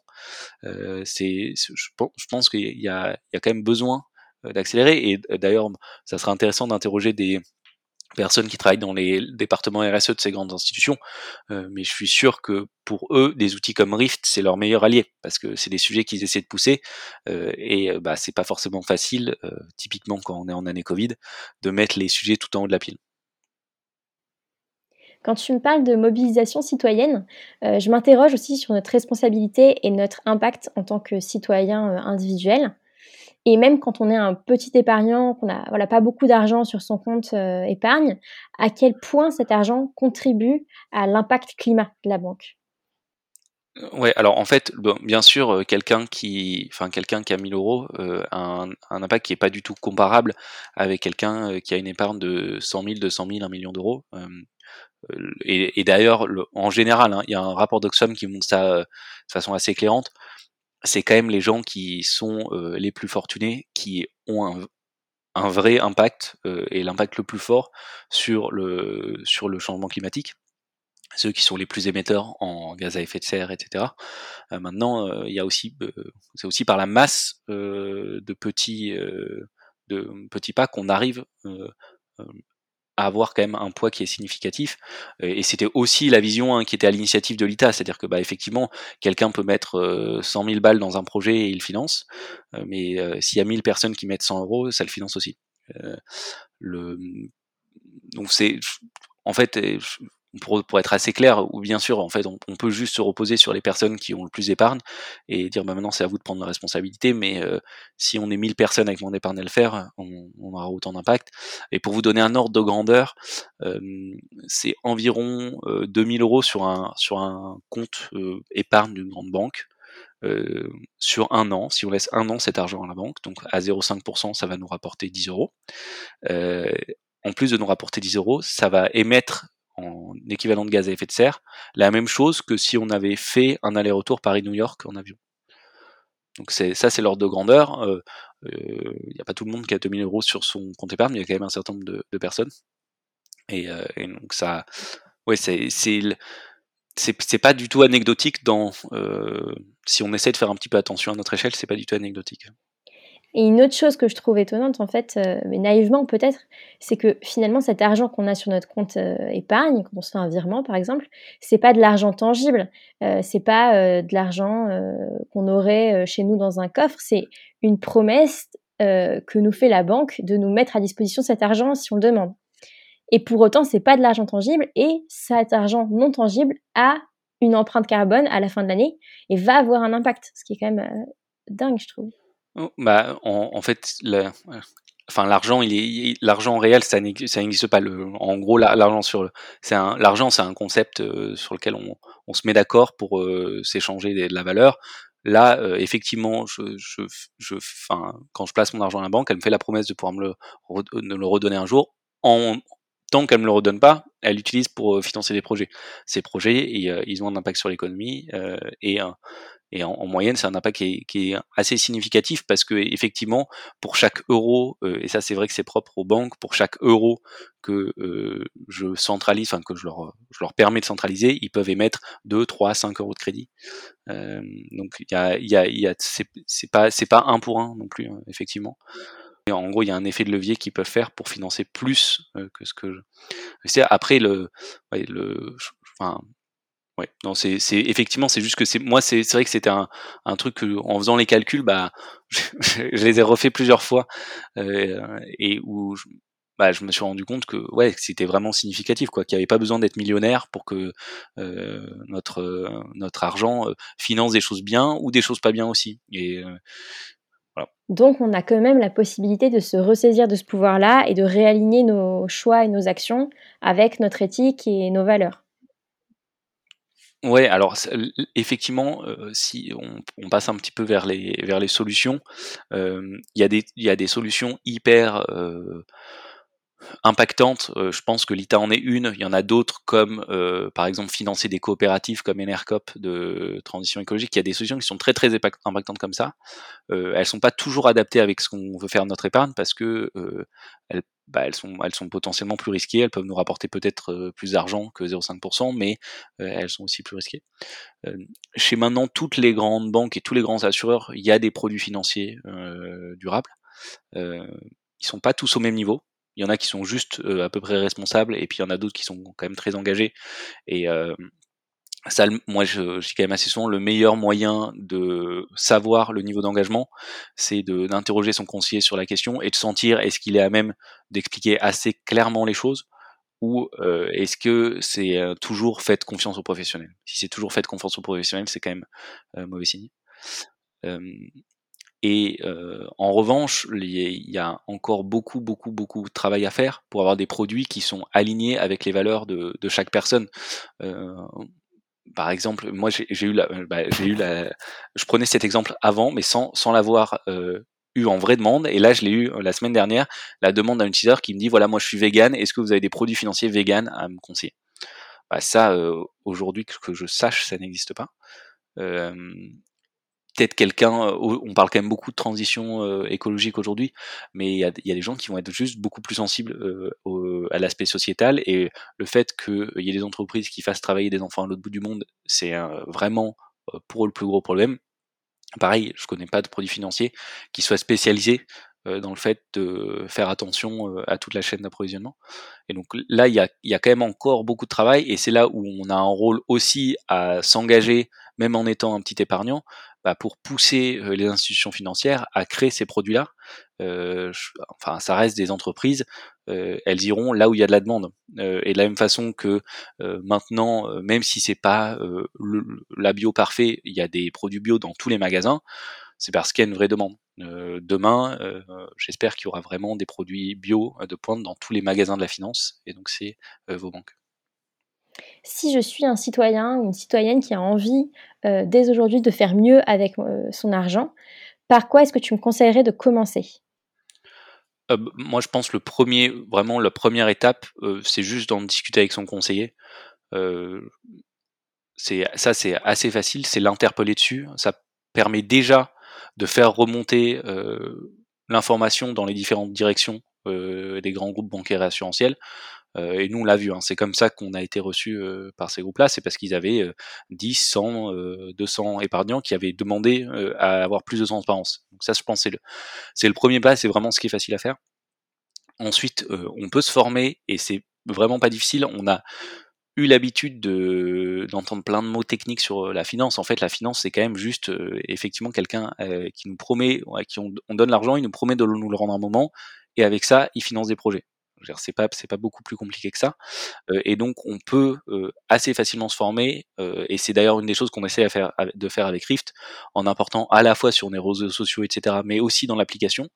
Euh, je, pense qu'il y a, quand même besoin euh, d'accélérer. Et euh, d'ailleurs, ça serait intéressant d'interroger des personnes qui travaillent dans les départements RSE de ces grandes institutions, mais je suis sûr que pour eux, des outils comme Rift, c'est leur meilleur allié, parce que c'est des sujets qu'ils essaient de pousser, et bah, c'est pas forcément facile, typiquement quand on est en année Covid, de mettre les sujets tout en haut de la pile. Quand tu me parles de mobilisation citoyenne, euh, je m'interroge aussi sur notre responsabilité et notre impact en tant que citoyen euh, individuel. Et même quand on est un petit épargnant, qu'on n'a pas beaucoup d'argent sur son compte euh, épargne, à quel point cet argent contribue à l'impact climat de la banque? Ouais, alors en fait, bien sûr, quelqu'un qui, enfin quelqu'un qui a 1000 euros a un, un, impact qui est pas du tout comparable avec quelqu'un qui a une épargne de 100 000, 200 000, 1 million d'euros. Euh, et, d'ailleurs, en général, hein, il y a un rapport d'Oxfam qui montre ça euh, de façon assez éclairante. C'est quand même les gens qui sont euh, les plus fortunés qui ont un, un vrai impact et l'impact le plus fort sur le, sur le changement climatique ceux qui sont les plus émetteurs en gaz à effet de serre, etc. maintenant, il y a aussi, c'est aussi par la masse de petits, de petits pas qu'on arrive à avoir quand même un poids qui est significatif. Et c'était aussi la vision hein, qui était à l'initiative de l'ITA, c'est-à-dire que bah, effectivement, quelqu'un peut mettre euh, 100 000 balles dans un projet et il finance, euh, mais euh, s'il y a 1000 personnes qui mettent 100 euros, ça le finance aussi. Euh, le... Donc c'est, en fait, pour, pour, être assez clair, ou bien sûr, en fait, on, peut juste se reposer sur les personnes qui ont le plus d'épargne et dire, bah maintenant, c'est à vous de prendre la responsabilité, mais euh, si on est 1000 personnes avec moins d'épargne à le faire, on, aura autant d'impact. Et pour vous donner un ordre de grandeur, euh, c'est environ euh, 2000 euros sur un, sur un compte euh, épargne d'une grande banque. Euh, sur un an, si on laisse un an cet argent à la banque, donc à 0,5%, ça va nous rapporter 10 euros. en plus de nous rapporter 10 euros, ça va émettre en équivalent de gaz à effet de serre, la même chose que si on avait fait un aller-retour Paris-New York en avion. Donc ça, c'est l'ordre de grandeur. Il euh, n'y euh, a pas tout le monde qui a 2000 euros sur son compte épargne, il y a quand même un certain nombre de, de personnes. Et, euh, et, donc ça, ouais, c'est c'est pas du tout anecdotique dans euh, si on essaie de faire un petit peu attention à notre échelle, c'est pas du tout anecdotique. Et une autre chose que je trouve étonnante, en fait, euh, mais naïvement peut-être, c'est que finalement cet argent qu'on a sur notre compte euh, épargne, quand on se fait un virement par exemple, c'est pas de l'argent tangible, euh, c'est pas de l'argent qu'on aurait chez nous dans un coffre, c'est une promesse que nous fait la banque de nous mettre à disposition cet argent si on le demande. Et pour autant, c'est pas de l'argent tangible et cet argent non tangible a une empreinte carbone à la fin de l'année et va avoir un impact, ce qui est quand même dingue, je trouve. Oh, bah, en, fait, enfin l'argent, il est l'argent réel, ça n'existe pas. Le, en gros, l'argent sur, c'est un l'argent, c'est un concept euh, sur lequel on, on se met d'accord pour euh, s'échanger de la valeur. Là, euh, effectivement, je, je, je, quand je place mon argent à la banque, elle me fait la promesse de pouvoir me le, le redonner un jour. En, tant qu'elle me le redonne pas, elle l'utilise pour financer des projets. Ces projets, ils ont un impact sur l'économie et et en, moyenne, c'est un impact qui est, assez significatif parce que effectivement, pour chaque euro, euh, et ça c'est vrai que c'est propre aux banques, pour chaque euro que euh, je centralise, enfin que je leur, je leur permets de centraliser, ils peuvent émettre 2, 3, 5 euros de crédit. Euh, donc il y a, y a, y a c'est pas c'est pas un pour un non plus, hein, effectivement. En gros, il y a un effet de levier qu'ils peuvent faire pour financer plus que ce que je. Après le, le, enfin, Ouais, non, c'est, c'est effectivement, c'est juste que c'est moi, c'est, c'est vrai que c'était un, un truc que, en faisant les calculs, bah, (laughs) je, les ai refait plusieurs fois euh, et où je, bah, je me suis rendu compte que ouais, c'était vraiment significatif, quoi, qu'il n'y avait pas besoin d'être millionnaire pour que euh, notre notre argent euh, finance des choses bien ou des choses pas bien aussi. Et euh. Donc, on a quand même la possibilité de se ressaisir de ce pouvoir-là et de réaligner nos choix et nos actions avec notre éthique et nos valeurs. Ouais, alors effectivement, euh, si on, passe un petit peu vers les solutions, il y a des il y a des solutions hyper euh, impactante. Euh, je pense que l'ITA en est une. Il y en a d'autres comme, euh, par exemple, financer des coopératives comme Enercop de transition écologique. Il y a des solutions qui sont très très impactantes comme ça. Euh, elles sont pas toujours adaptées avec ce qu'on veut faire de notre épargne parce que euh, elles, bah, elles, sont, elles sont potentiellement plus risquées. Elles peuvent nous rapporter peut-être plus d'argent que 0,5%, mais elles sont aussi plus risquées. chez maintenant toutes les grandes banques et tous les grands assureurs, il y a des produits financiers durables. ils sont pas tous au même niveau. Il y en a qui sont juste euh, à peu près responsables, et puis il y en a d'autres qui sont quand même très engagés. Et euh, ça, moi, je, je, dis quand même assez souvent, le meilleur moyen de savoir le niveau d'engagement, c'est d'interroger son conseiller sur la question et de sentir est-ce qu'il est à même d'expliquer assez clairement les choses ou euh, est-ce que c'est euh, toujours fait confiance aux professionnels Si c'est toujours fait confiance aux professionnels, c'est quand même euh, mauvais signe. Et euh, en revanche, il y a encore beaucoup, beaucoup, beaucoup de travail à faire pour avoir des produits qui sont alignés avec les valeurs de, chaque personne. Euh, par exemple, moi j'ai eu la, bah, j'ai eu la, je prenais cet exemple avant, mais sans, sans l'avoir euh, eu en vraie demande. Et là, je l'ai eu la semaine dernière, la demande d'un utilisateur qui me dit voilà, moi je suis vegan, est-ce que vous avez des produits financiers vegan à me conseiller? Bah, Ça, euh, aujourd'hui que je sache, ça n'existe pas. Euh, peut-être quelqu'un, euh, on parle quand même beaucoup de transition euh, écologique aujourd'hui, mais il y a, des gens qui vont être juste beaucoup plus sensibles euh, à l'aspect sociétal et le fait qu'il y ait des entreprises qui fassent travailler des enfants à l'autre bout du monde, c'est vraiment pour eux le plus gros problème. Pareil, je connais pas de produits financiers qui soient spécialisés dans le fait de faire attention à toute la chaîne d'approvisionnement. Et donc là, il y a, y a, quand même encore beaucoup de travail, et c'est là où on a un rôle aussi à s'engager, même en étant un petit épargnant, bah, pour pousser les institutions financières à créer ces produits-là. Euh, enfin, ça reste des entreprises, euh, elles iront là où il y a de la demande. Euh, et de la même façon que maintenant, même si c'est pas le, la bio parfait, il y a des produits bio dans tous les magasins. C'est parce qu'il y a une vraie demande. demain, j'espère qu'il y aura vraiment des produits bio de pointe dans tous les magasins de la finance, et donc c'est vos banques si je suis un citoyen ou une citoyenne qui a envie euh, dès aujourd'hui de faire mieux avec euh, son argent, par quoi est-ce que tu me conseillerais de commencer? Euh, Moi, je pense le premier, vraiment la première étape, c'est juste d'en discuter avec son conseiller. ça, c'est assez facile, c'est l'interpeller dessus. Ça permet déjà de faire remonter l'information dans les différentes directions des grands groupes bancaires et assurantiels et nous on l'a vu, hein, c'est comme ça qu'on a été reçu par ces groupes-là, c'est parce qu'ils avaient 10, 100, 200 épargnants qui avaient demandé à avoir plus de transparence. Donc ça, je pense, c'est le, c'est le premier pas, c'est vraiment ce qui est facile à faire. Ensuite, on peut se former et c'est vraiment pas difficile. On a eu l'habitude de d'entendre plein de mots techniques sur la finance. En fait, la finance, c'est quand même juste effectivement quelqu'un qui nous promet, à qui on, donne l'argent, il nous promet de nous le rendre un moment, et avec ça, il finance des projets. C'est pas c'est pas beaucoup plus compliqué que ça, et donc on peut assez facilement se former, et c'est d'ailleurs une des choses qu'on essaie de faire avec Rift, en apportant à la fois sur les réseaux sociaux, etc., mais aussi dans l'application,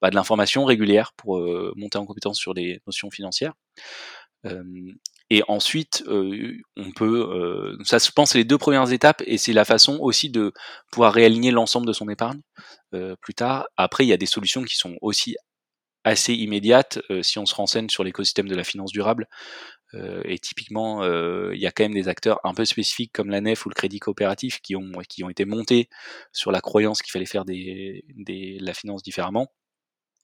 bah, de l'information régulière pour monter en compétence sur les notions financières. Et ensuite, on peut, ça je pense c'est les deux premières étapes et c'est la façon aussi de pouvoir réaligner l'ensemble de son épargne plus tard. Après, il y a des solutions qui sont aussi assez immédiates si on se renseigne sur l'écosystème de la finance durable. et typiquement, il y a quand même des acteurs un peu spécifiques comme la NEF ou le Crédit Coopératif qui ont, qui ont été montés sur la croyance qu'il fallait faire des, des, la finance différemment.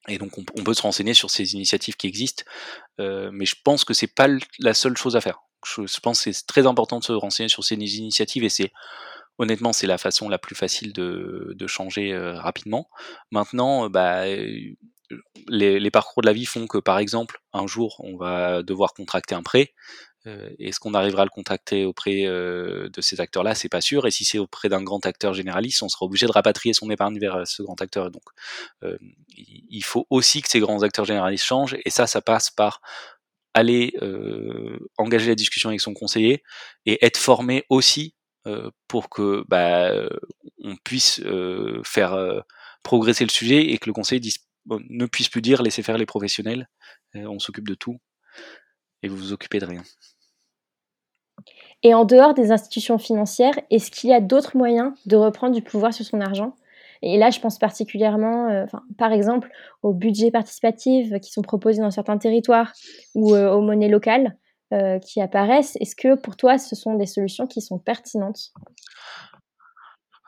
Et donc on, peut se renseigner sur ces initiatives qui existent, euh, mais je pense que c'est pas la seule chose à faire. Je, pense que c'est très important de se renseigner sur ces initiatives et c'est honnêtement c'est la façon la plus facile de, de changer euh, rapidement. Maintenant, bah, les, parcours de la vie font que par exemple un jour on va devoir contracter un prêt. Euh, Est-ce qu'on arrivera à le contacter auprès euh, de ces acteurs-là? C'est pas sûr. Et si c'est auprès d'un grand acteur généraliste, on sera obligé de rapatrier son épargne vers euh, ce grand acteur. Donc, il faut aussi que ces grands acteurs généralistes changent. Et ça, ça passe par aller engager la discussion avec son conseiller et être formé aussi pour que bah, on puisse faire progresser le sujet et que le conseiller ne puisse plus dire laissez faire les professionnels, on s'occupe de tout et vous vous occupez de rien. Et en dehors des institutions financières, est-ce qu'il y a d'autres moyens de reprendre du pouvoir sur son argent? Et là, je pense particulièrement, euh, par exemple, aux budgets participatifs qui sont proposés dans certains territoires ou euh, aux monnaies locales euh, qui apparaissent. Est-ce que pour toi, ce sont des solutions qui sont pertinentes?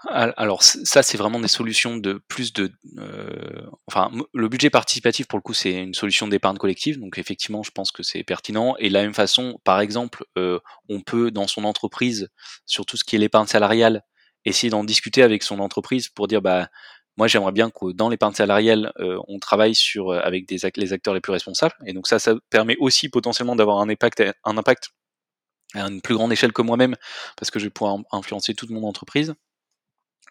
Alors ça, c'est vraiment des solutions de plus de... Euh, enfin, le budget participatif, pour le coup, c'est une solution d'épargne collective, donc effectivement, je pense que c'est pertinent. Et de la même façon, par exemple, euh, on peut, dans son entreprise, sur tout ce qui est l'épargne salariale, essayer d'en discuter avec son entreprise pour dire, bah, moi, j'aimerais bien que dans l'épargne salariale, euh, on travaille sur avec des, les acteurs les plus responsables. Et donc ça, ça permet aussi potentiellement d'avoir un impact, un impact à une plus grande échelle que moi-même, parce que je vais pouvoir influencer toute mon entreprise.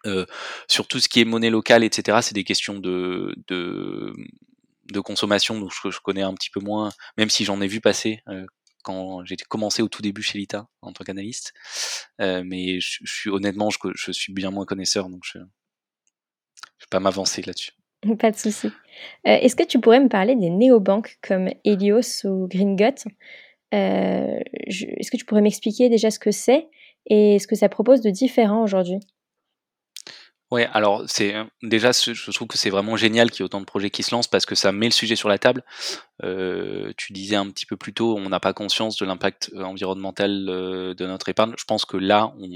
Euh, sur tout ce qui est monnaie locale, etc., c'est des questions de, de, consommation, donc je, connais un petit peu moins, même si j'en ai vu passer euh, quand j'ai commencé au tout début chez Lita en tant qu'analyste. Euh, mais je, suis honnêtement, je, je, suis bien moins connaisseur, donc je ne vais pas m'avancer là-dessus. (laughs) Pas de souci. Est-ce que tu pourrais me parler des néobanques comme Helios ou Gringot euh, Est-ce que tu pourrais m'expliquer déjà ce que c'est et ce que ça propose de différent aujourd'hui? Ouais, alors c'est déjà je trouve que c'est vraiment génial qu'il y ait autant de projets qui se lancent parce que ça met le sujet sur la table. Euh, tu disais un petit peu plus tôt, on n'a pas conscience de l'impact euh, environnemental euh, de notre épargne. Je pense que là, on,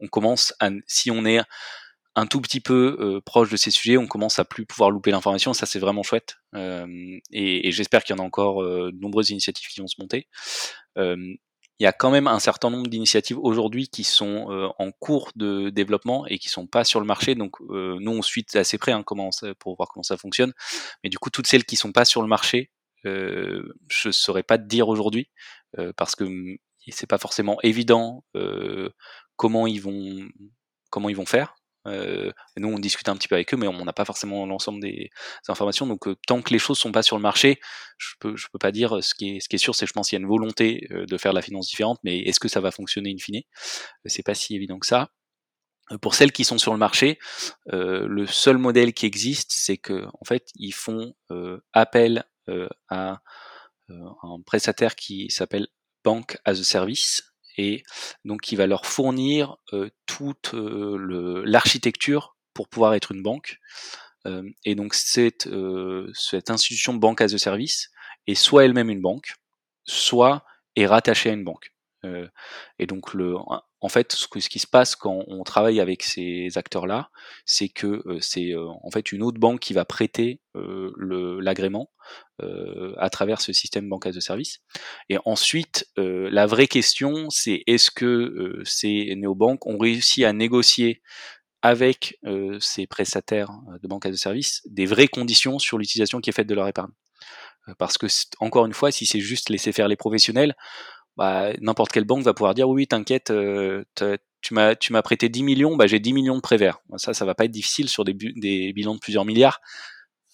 on commence à, si on est un tout petit peu euh, proche de ces sujets, on commence à plus pouvoir louper l'information. Ça, c'est vraiment chouette. Euh, et, et j'espère qu'il y en a encore de nombreuses initiatives qui vont se monter il y a quand même un certain nombre d'initiatives aujourd'hui qui sont euh, en cours de développement et qui sont pas sur le marché. Donc euh, nous on suit assez près hein, comment pour voir comment ça fonctionne. Mais du coup toutes celles qui sont pas sur le marché, euh, je saurais pas te dire aujourd'hui euh, parce que c'est pas forcément évident euh, comment ils vont comment ils vont faire. Euh, nous, on discute un petit peu avec eux, mais on n'a pas forcément l'ensemble des, informations. Donc, euh, tant que les choses sont pas sur le marché, je peux, je peux pas dire. Ce qui est, ce qui est sûr, c'est je pense qu'il y a une volonté euh, de faire de la finance différente, mais est-ce que ça va fonctionner in fine? C'est pas si évident que ça. Pour celles qui sont sur le marché, le seul modèle qui existe, c'est que en fait, ils font appel à un prestataire qui s'appelle Bank as a Service, et donc qui va leur fournir toute l'architecture pour pouvoir être une banque. Et donc cette, cette institution banque as a service est soit elle-même une banque, soit est rattachée à une banque. et donc le, en fait, ce, qui se passe quand on travaille avec ces acteurs-là, c'est que c'est en fait une autre banque qui va prêter l'agrément à travers ce système bancaire de service. Et ensuite, la vraie question, c'est est-ce que ces néobanques ont réussi à négocier avec ces prestataires de bancaire de service des vraies conditions sur l'utilisation qui est faite de leur épargne? Parce que encore une fois, si c'est juste laisser faire les professionnels, bah, n'importe quelle banque va pouvoir dire oui, t'inquiète, euh, tu m'as tu m'as prêté 10 millions, bah, j'ai 10 millions de prévers. Ça, ça va pas être difficile sur des, bilans de plusieurs milliards.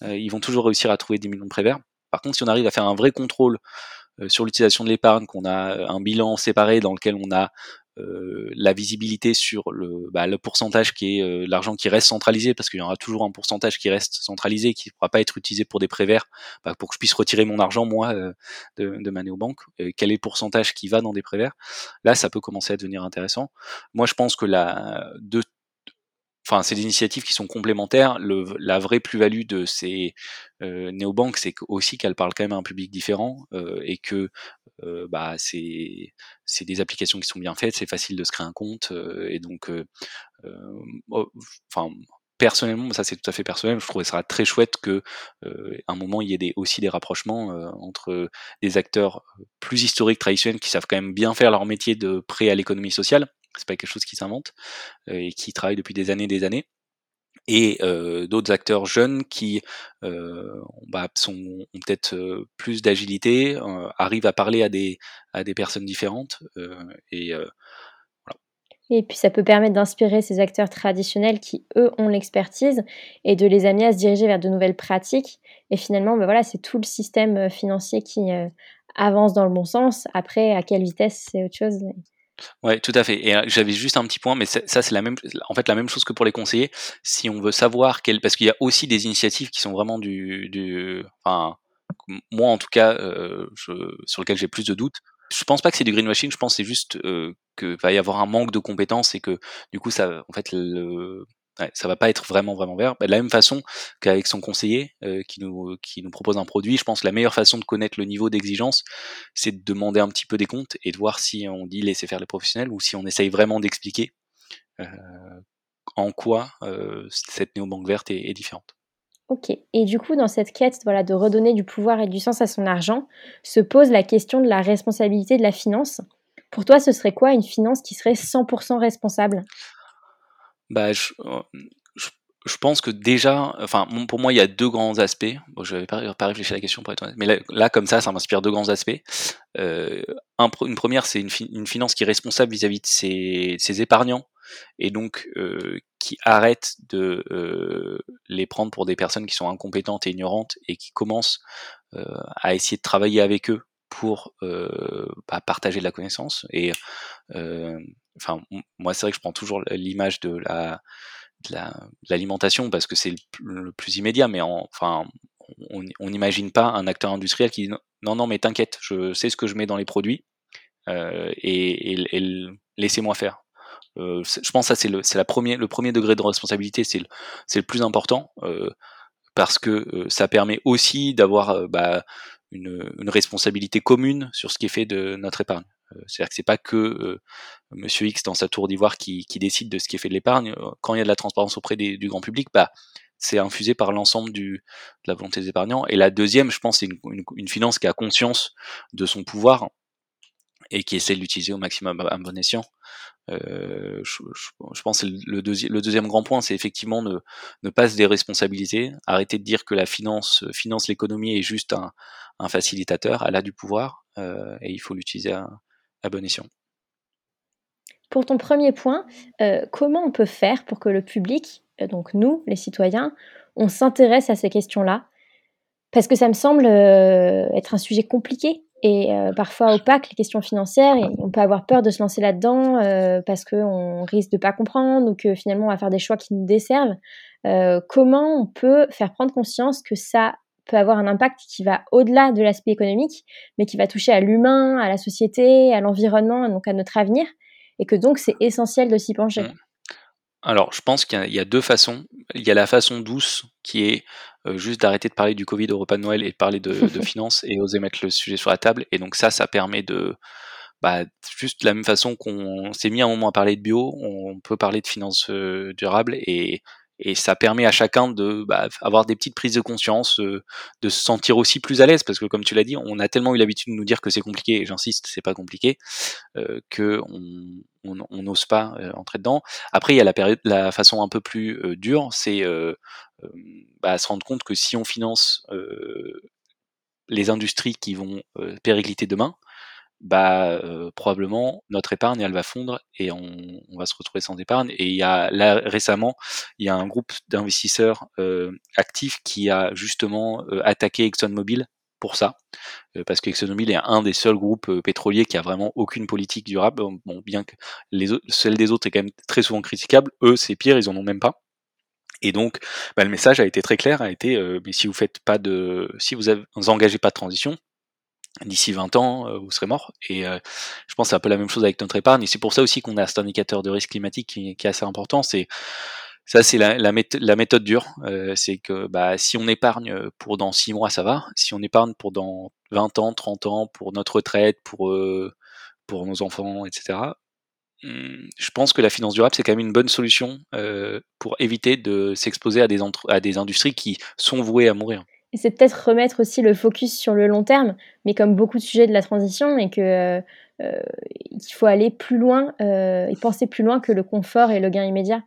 Euh, ils vont toujours réussir à trouver 10 millions de prévers. Par contre, si on arrive à faire un vrai contrôle euh, sur l'utilisation de l'épargne, qu'on a un bilan séparé dans lequel on a euh, la visibilité sur le, bah, le pourcentage qui est euh, l'argent qui reste centralisé, parce qu'il y aura toujours un pourcentage qui reste centralisé, qui ne pourra pas être utilisé pour des prévers, bah, pour que je puisse retirer mon argent, moi, euh, de, de ma néobanque. quel est le pourcentage qui va dans des prévers Là, ça peut commencer à devenir intéressant. Moi, je pense que la, de enfin, c'est des initiatives qui sont complémentaires. Le, la vraie plus-value de ces euh, néobanques, c'est aussi qu'elles parlent quand même à un public différent euh, et que euh, bah, c'est des applications qui sont bien faites, c'est facile de se créer un compte euh, et donc, euh, oh, enfin. personnellement, ça c'est tout à fait personnel, je trouverais ça très chouette que un moment il y ait des, aussi des rapprochements entre des acteurs plus historiques, traditionnels, qui savent quand même bien faire leur métier de prêt à l'économie sociale, c'est pas quelque chose qui s'invente et qui travaille depuis des années et des années et euh, d'autres acteurs jeunes qui euh, bah, ont peut-être plus d'agilité, euh, arrivent à parler à des, à des personnes différentes. et puis ça peut permettre d'inspirer ces acteurs traditionnels qui, eux, ont l'expertise et de les amener à se diriger vers de nouvelles pratiques. Et finalement, bah, voilà, c'est tout le système financier qui avance dans le bon sens. Après, à quelle vitesse, c'est autre chose. Ouais, tout à fait. Et euh, j'avais juste un petit point, mais ça, c'est la même, en fait, la même chose que pour les conseillers. Si on veut savoir quel, parce qu'il y a aussi des initiatives qui sont vraiment du, du, enfin, moi en tout cas, euh, je, sur lequel j'ai plus de doutes. Je pense pas que c'est du greenwashing. Je pense c'est juste euh, que va y avoir un manque de compétences et que du coup ça, en fait, le, Ouais, ça va pas être vraiment vraiment vert. Bah, de la même façon qu'avec son conseiller euh, qui nous qui nous propose un produit, je pense que la meilleure façon de connaître le niveau d'exigence, c'est de demander un petit peu des comptes et de voir si on dit laisser faire les professionnels ou si on essaye vraiment d'expliquer euh, en quoi euh, cette néobanque verte est, est, différente. Ok. Et du coup, dans cette quête voilà, de redonner du pouvoir et du sens à son argent, se pose la question de la responsabilité de la finance. Pour toi, ce serait quoi une finance qui serait 100% responsable? Bah, je, je, pense que déjà, enfin, pour moi, il y a deux grands aspects. Bon, je n'avais pas, pas, réfléchi à la question pour être honnête, mais là, comme ça, ça m'inspire deux grands aspects. Euh, un, une première, c'est une, une, finance qui est responsable vis-à-vis de ses, ses, épargnants et donc euh, qui arrête de euh, les prendre pour des personnes qui sont incompétentes et ignorantes et qui commence euh, à essayer de travailler avec eux pour euh, bah, partager de la connaissance et euh, enfin, moi, c'est vrai que je prends toujours l'image de la l'alimentation parce que c'est le, plus immédiat, mais enfin, on n'imagine pas un acteur industriel qui dit non, non, mais t'inquiète, je sais ce que je mets dans les produits euh, et, laissez-moi faire. Euh, je pense que ça c'est le, premier, le premier degré de responsabilité, c'est le, le plus important euh, parce que ça permet aussi d'avoir bah, une, une responsabilité commune sur ce qui est fait de notre épargne. Euh, c'est-à-dire que c'est pas que euh, Monsieur X dans sa tour d'ivoire qui, qui, décide de ce qui est fait de l'épargne. Euh, quand il y a de la transparence auprès des, du grand public, bah c'est infusé par l'ensemble de la volonté des épargnants. Et la deuxième, je pense, c'est une, une, une, finance qui a conscience de son pouvoir et qui essaie de l'utiliser au maximum à bon escient. Euh, je, je, pense que le, deuxi le deuxième grand point, c'est effectivement ne, ne pas se déresponsabiliser, arrêter de dire que la finance finance l'économie est juste un, un, facilitateur, elle a du pouvoir euh, et il faut l'utiliser à, Pour ton premier point, euh, comment on peut faire pour que le public, euh, donc nous, les citoyens, on s'intéresse à ces questions-là? Parce que ça me semble euh, être un sujet compliqué et parfois opaque, les questions financières, et on peut avoir peur de se lancer là-dedans parce qu'on risque de pas comprendre ou que finalement on va faire des choix qui nous desservent. Comment on peut faire prendre conscience que ça peut avoir un impact qui va au-delà de l'aspect économique, mais qui va toucher à l'humain, à la société, à l'environnement, donc à notre avenir, et que donc c'est essentiel de s'y pencher. Mmh. Alors, je pense qu'il y, a deux façons. Il y a la façon douce, qui est euh, juste d'arrêter de parler du Covid au repas de Noël et de parler de, de (laughs) finances et oser mettre le sujet sur la table. Et donc ça, ça permet de, bah, juste de la même façon qu'on s'est mis un moment à parler de bio, on peut parler de finances durables et et ça permet à chacun de bah, avoir des petites prises de conscience, euh, de se sentir aussi plus à l'aise, parce que comme tu l'as dit, on a tellement eu l'habitude de nous dire que c'est compliqué, et j'insiste, c'est pas compliqué, euh, que on n'ose pas euh, entrer dedans. Après, il y a la période, la façon un peu plus euh, dure, c'est bah, se rendre compte que si on finance les industries qui vont péricliter demain, bah euh, probablement notre épargne elle va fondre et on, on, va se retrouver sans épargne et il y a là récemment il y a un groupe d'investisseurs euh, actifs qui a justement euh, attaqué ExxonMobil pour ça parce que ExxonMobil est un des seuls groupes pétroliers qui a vraiment aucune politique durable. Bon bien que les celle des autres est quand même très souvent critiquable eux c'est pire ils en ont même pas et donc, bah, le message a été très clair, a été, mais si vous faites pas de, si vous, avez, vous engagez pas de transition, d'ici 20 ans, euh, vous serez mort. Et euh, je pense que c'est un peu la même chose avec notre épargne. Et c'est pour ça aussi qu'on a cet indicateur de risque climatique qui, qui est assez important. C'est ça, c'est la, la, la, méthode dure. Euh, c'est que bah, si on épargne pour dans 6 mois, ça va. Si on épargne pour dans 20 ans, 30 ans, pour notre retraite, pour, pour nos enfants, etc., hmm, je pense que la finance durable, c'est quand même une bonne solution pour éviter de s'exposer à des, à des industries qui sont vouées à mourir. C'est peut-être remettre aussi le focus sur le long terme, mais comme beaucoup de sujets de la transition, et que euh, euh qu'il faut aller plus loin euh, et penser plus loin que le confort et le gain immédiat.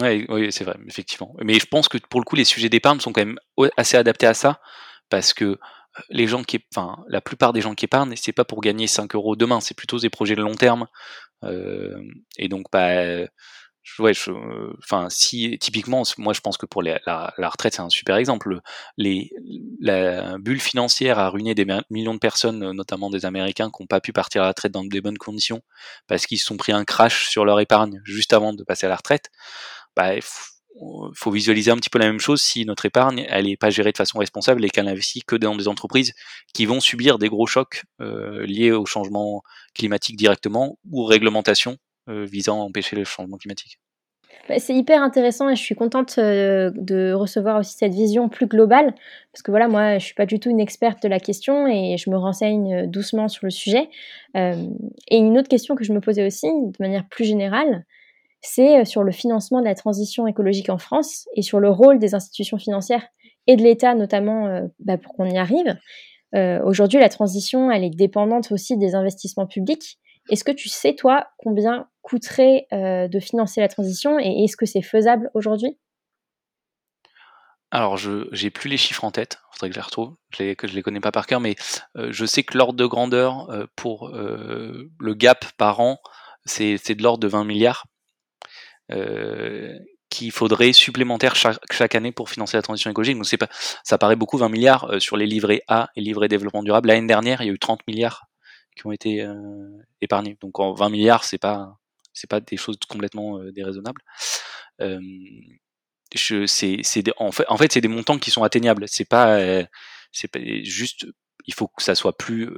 Ouais, oui, c'est vrai, effectivement. Mais je pense que pour le coup, les sujets d'épargne sont quand même assez adaptés à ça, parce que les gens qui, enfin, la plupart des gens qui épargnent, c'est pas pour gagner 5 euros demain, c'est plutôt des projets de long terme. Et donc, bah, ouais, je, enfin, si typiquement, moi, je pense que pour la, la, retraite, c'est un super exemple. Les, la bulle financière a ruiné des millions de personnes, notamment des Américains, qui n'ont pas pu partir à la retraite dans des bonnes conditions parce qu'ils se sont pris un crash sur leur épargne juste avant de passer à la retraite. Bah, il faut visualiser un petit peu la même chose si notre épargne elle est pas gérée de façon responsable et qu'elle investit que dans des entreprises qui vont subir des gros chocs euh, liés au changement climatique directement ou réglementation euh, visant à empêcher le changement climatique. Bah, c'est hyper intéressant et je suis contente euh, de recevoir aussi cette vision plus globale parce que voilà, moi je suis pas du tout une experte de la question et je me renseigne euh, doucement sur le sujet. et une autre question que je me posais aussi de manière plus générale, c'est sur le financement de la transition écologique en France et sur le rôle des institutions financières et de l'État notamment bah, pour qu'on y arrive. Aujourd'hui, la transition, elle est dépendante aussi des investissements publics est-ce que tu sais, toi, combien coûterait euh, de financer la transition et est-ce que c'est faisable aujourd'hui? Alors, je j'ai plus les chiffres en tête, il faudrait que je les retrouve, je les, que je les connais pas par cœur, mais euh, je sais que l'ordre de grandeur euh, pour le gap par an, c'est de l'ordre de 20 milliards qu'il faudrait supplémentaire chaque, année pour financer la transition écologique. Donc, pas, ça paraît beaucoup 20 milliards sur les livrets A et livrets développement durable. L'année dernière, il y a eu 30 milliards qui ont été épargnés. Donc en 20 milliards, c'est pas c'est pas des choses complètement euh, déraisonnables. Euh, je, c'est, c'est en fait, en fait, c'est des montants qui sont atteignables. C'est pas, c'est pas juste, il faut que ça soit plus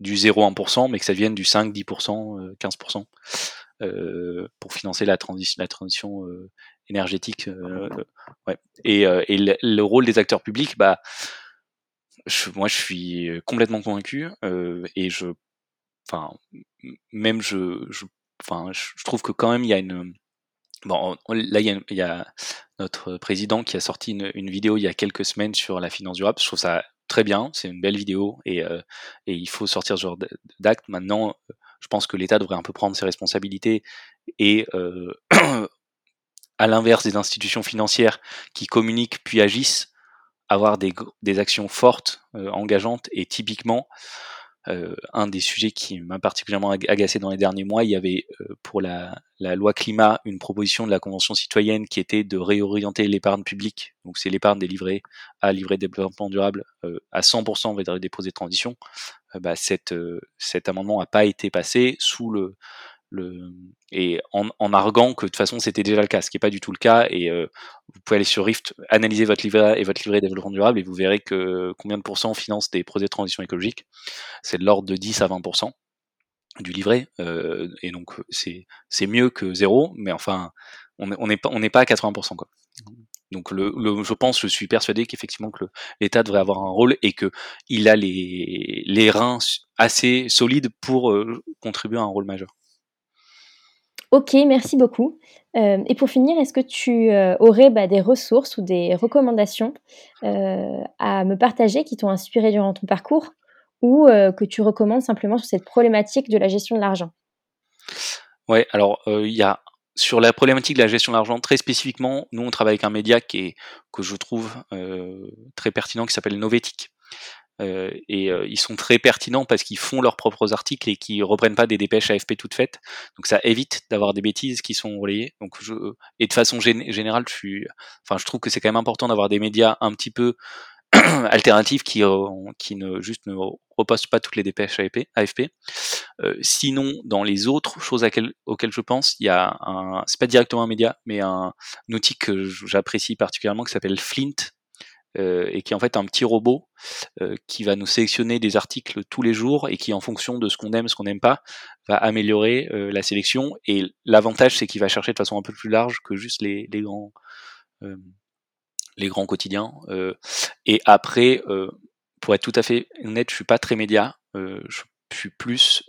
du 0,1%, mais que ça vienne du 5, 10%, 15% euh, pour financer la transition, la transition énergétique. ouais. Et, et le, le, rôle des acteurs publics, bah, moi, je suis complètement convaincu euh, et je, enfin, même je, je, enfin, je trouve que quand même il y a une, bon, là il y a, notre président qui a sorti une, vidéo il y a quelques semaines sur la finance durable. Je trouve ça très bien, c'est une belle vidéo et, euh, il faut sortir ce genre d'acte. Maintenant, je pense que l'État devrait un peu prendre ses responsabilités et euh, (clears throat) à l'inverse des institutions financières qui communiquent puis agissent, avoir des, des actions fortes, euh, engageantes, et typiquement, euh, un des sujets qui m'a particulièrement agacé dans les derniers mois, il y avait euh, pour la, la, loi climat une proposition de la Convention citoyenne qui était de réorienter l'épargne publique, donc c'est l'épargne des livrets à livret développement durable à 100% vers des projets de transition. Bah, cette, cet amendement n'a pas été passé sous le, le, et en, arguant que de toute façon c'était déjà le cas, ce qui n'est pas du tout le cas. Et euh, vous pouvez aller sur Rift, analyser votre livret et votre livret de développement durable et vous verrez que combien de pourcents finance des projets de transition écologique. C'est de l'ordre de 10 à 20% du livret. Euh, et donc c'est c'est mieux que zéro, mais enfin on n'est pas on n'est pas à 80% quoi. Donc le, je pense, je suis persuadé qu'effectivement que l'État devrait avoir un rôle et que il a les, les reins assez solide pour contribuer à un rôle majeur. Ok, merci beaucoup. et pour finir, est-ce que tu aurais bah, des ressources ou des recommandations à me partager qui t'ont inspiré durant ton parcours ou que tu recommandes simplement sur cette problématique de la gestion de l'argent? Ouais, alors il y a sur la problématique de la gestion de l'argent, très spécifiquement, nous on travaille avec un média qui est, que je trouve très pertinent, qui s'appelle Novetic. Euh, et euh, ils sont très pertinents parce qu'ils font leurs propres articles et qui reprennent pas des dépêches AFP toutes faites. Donc ça évite d'avoir des bêtises qui sont relayées. Donc je, et de façon générale, je suis, enfin je trouve que c'est quand même important d'avoir des médias un petit peu (clears throat) alternatifs qui, euh, qui ne juste ne repostent pas toutes les dépêches AFP. Euh, sinon, dans les autres choses auxquelles je pense, il y a un, c'est pas directement un média, mais un, un outil que j'apprécie particulièrement qui s'appelle Flint, euh, et qui est en fait un petit robot euh, qui va nous sélectionner des articles tous les jours et qui en fonction de ce qu'on aime, ce qu'on n'aime pas, va améliorer euh, la sélection. Et l'avantage c'est qu'il va chercher de façon un peu plus large que juste les, les grands les grands quotidiens. et après, pour être tout à fait honnête, je suis pas très média. je suis plus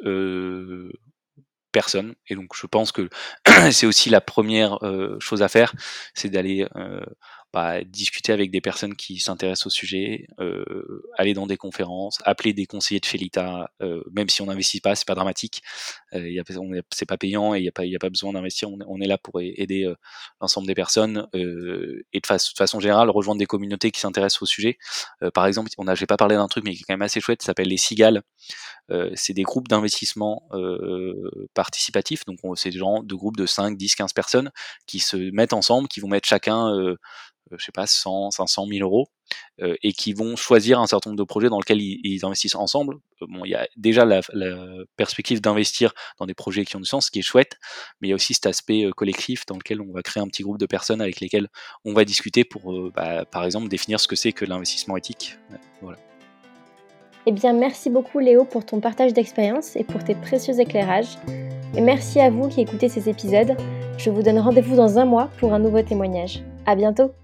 personne. Et donc je pense que (clears throat) c'est aussi la première chose à faire, c'est d'aller bah, discuter avec des personnes qui s'intéressent au sujet, euh, aller dans des conférences, appeler des conseillers de Felita, euh, même si on n'investit pas, c'est pas dramatique, euh, c'est pas payant et il n'y a pas, y a pas besoin d'investir, on, est là pour aider euh, l'ensemble des personnes euh, et de, façon générale rejoindre des communautés qui s'intéressent au sujet. Par exemple, on a, j'ai pas parlé d'un truc mais qui est quand même assez chouette, ça s'appelle les Cigales. c'est des groupes d'investissement participatifs, donc c'est des gens de groupes de 5, 10, 15 personnes qui se mettent ensemble, qui vont mettre chacun je sais pas, 100, 500 000 euros, euh, et qui vont choisir un certain nombre de projets dans lesquels ils, investissent ensemble. Euh, bon, il y a déjà la, perspective d'investir dans des projets qui ont du sens, ce qui est chouette, mais il y a aussi cet aspect collectif dans lequel on va créer un petit groupe de personnes avec lesquelles on va discuter pour, bah, par exemple, définir ce que c'est que l'investissement éthique. Voilà. Eh bien, merci beaucoup Léo pour ton partage d'expérience et pour tes précieux éclairages. Et merci à vous qui écoutez ces épisodes. Je vous donne rendez-vous dans un mois pour un nouveau témoignage. À bientôt!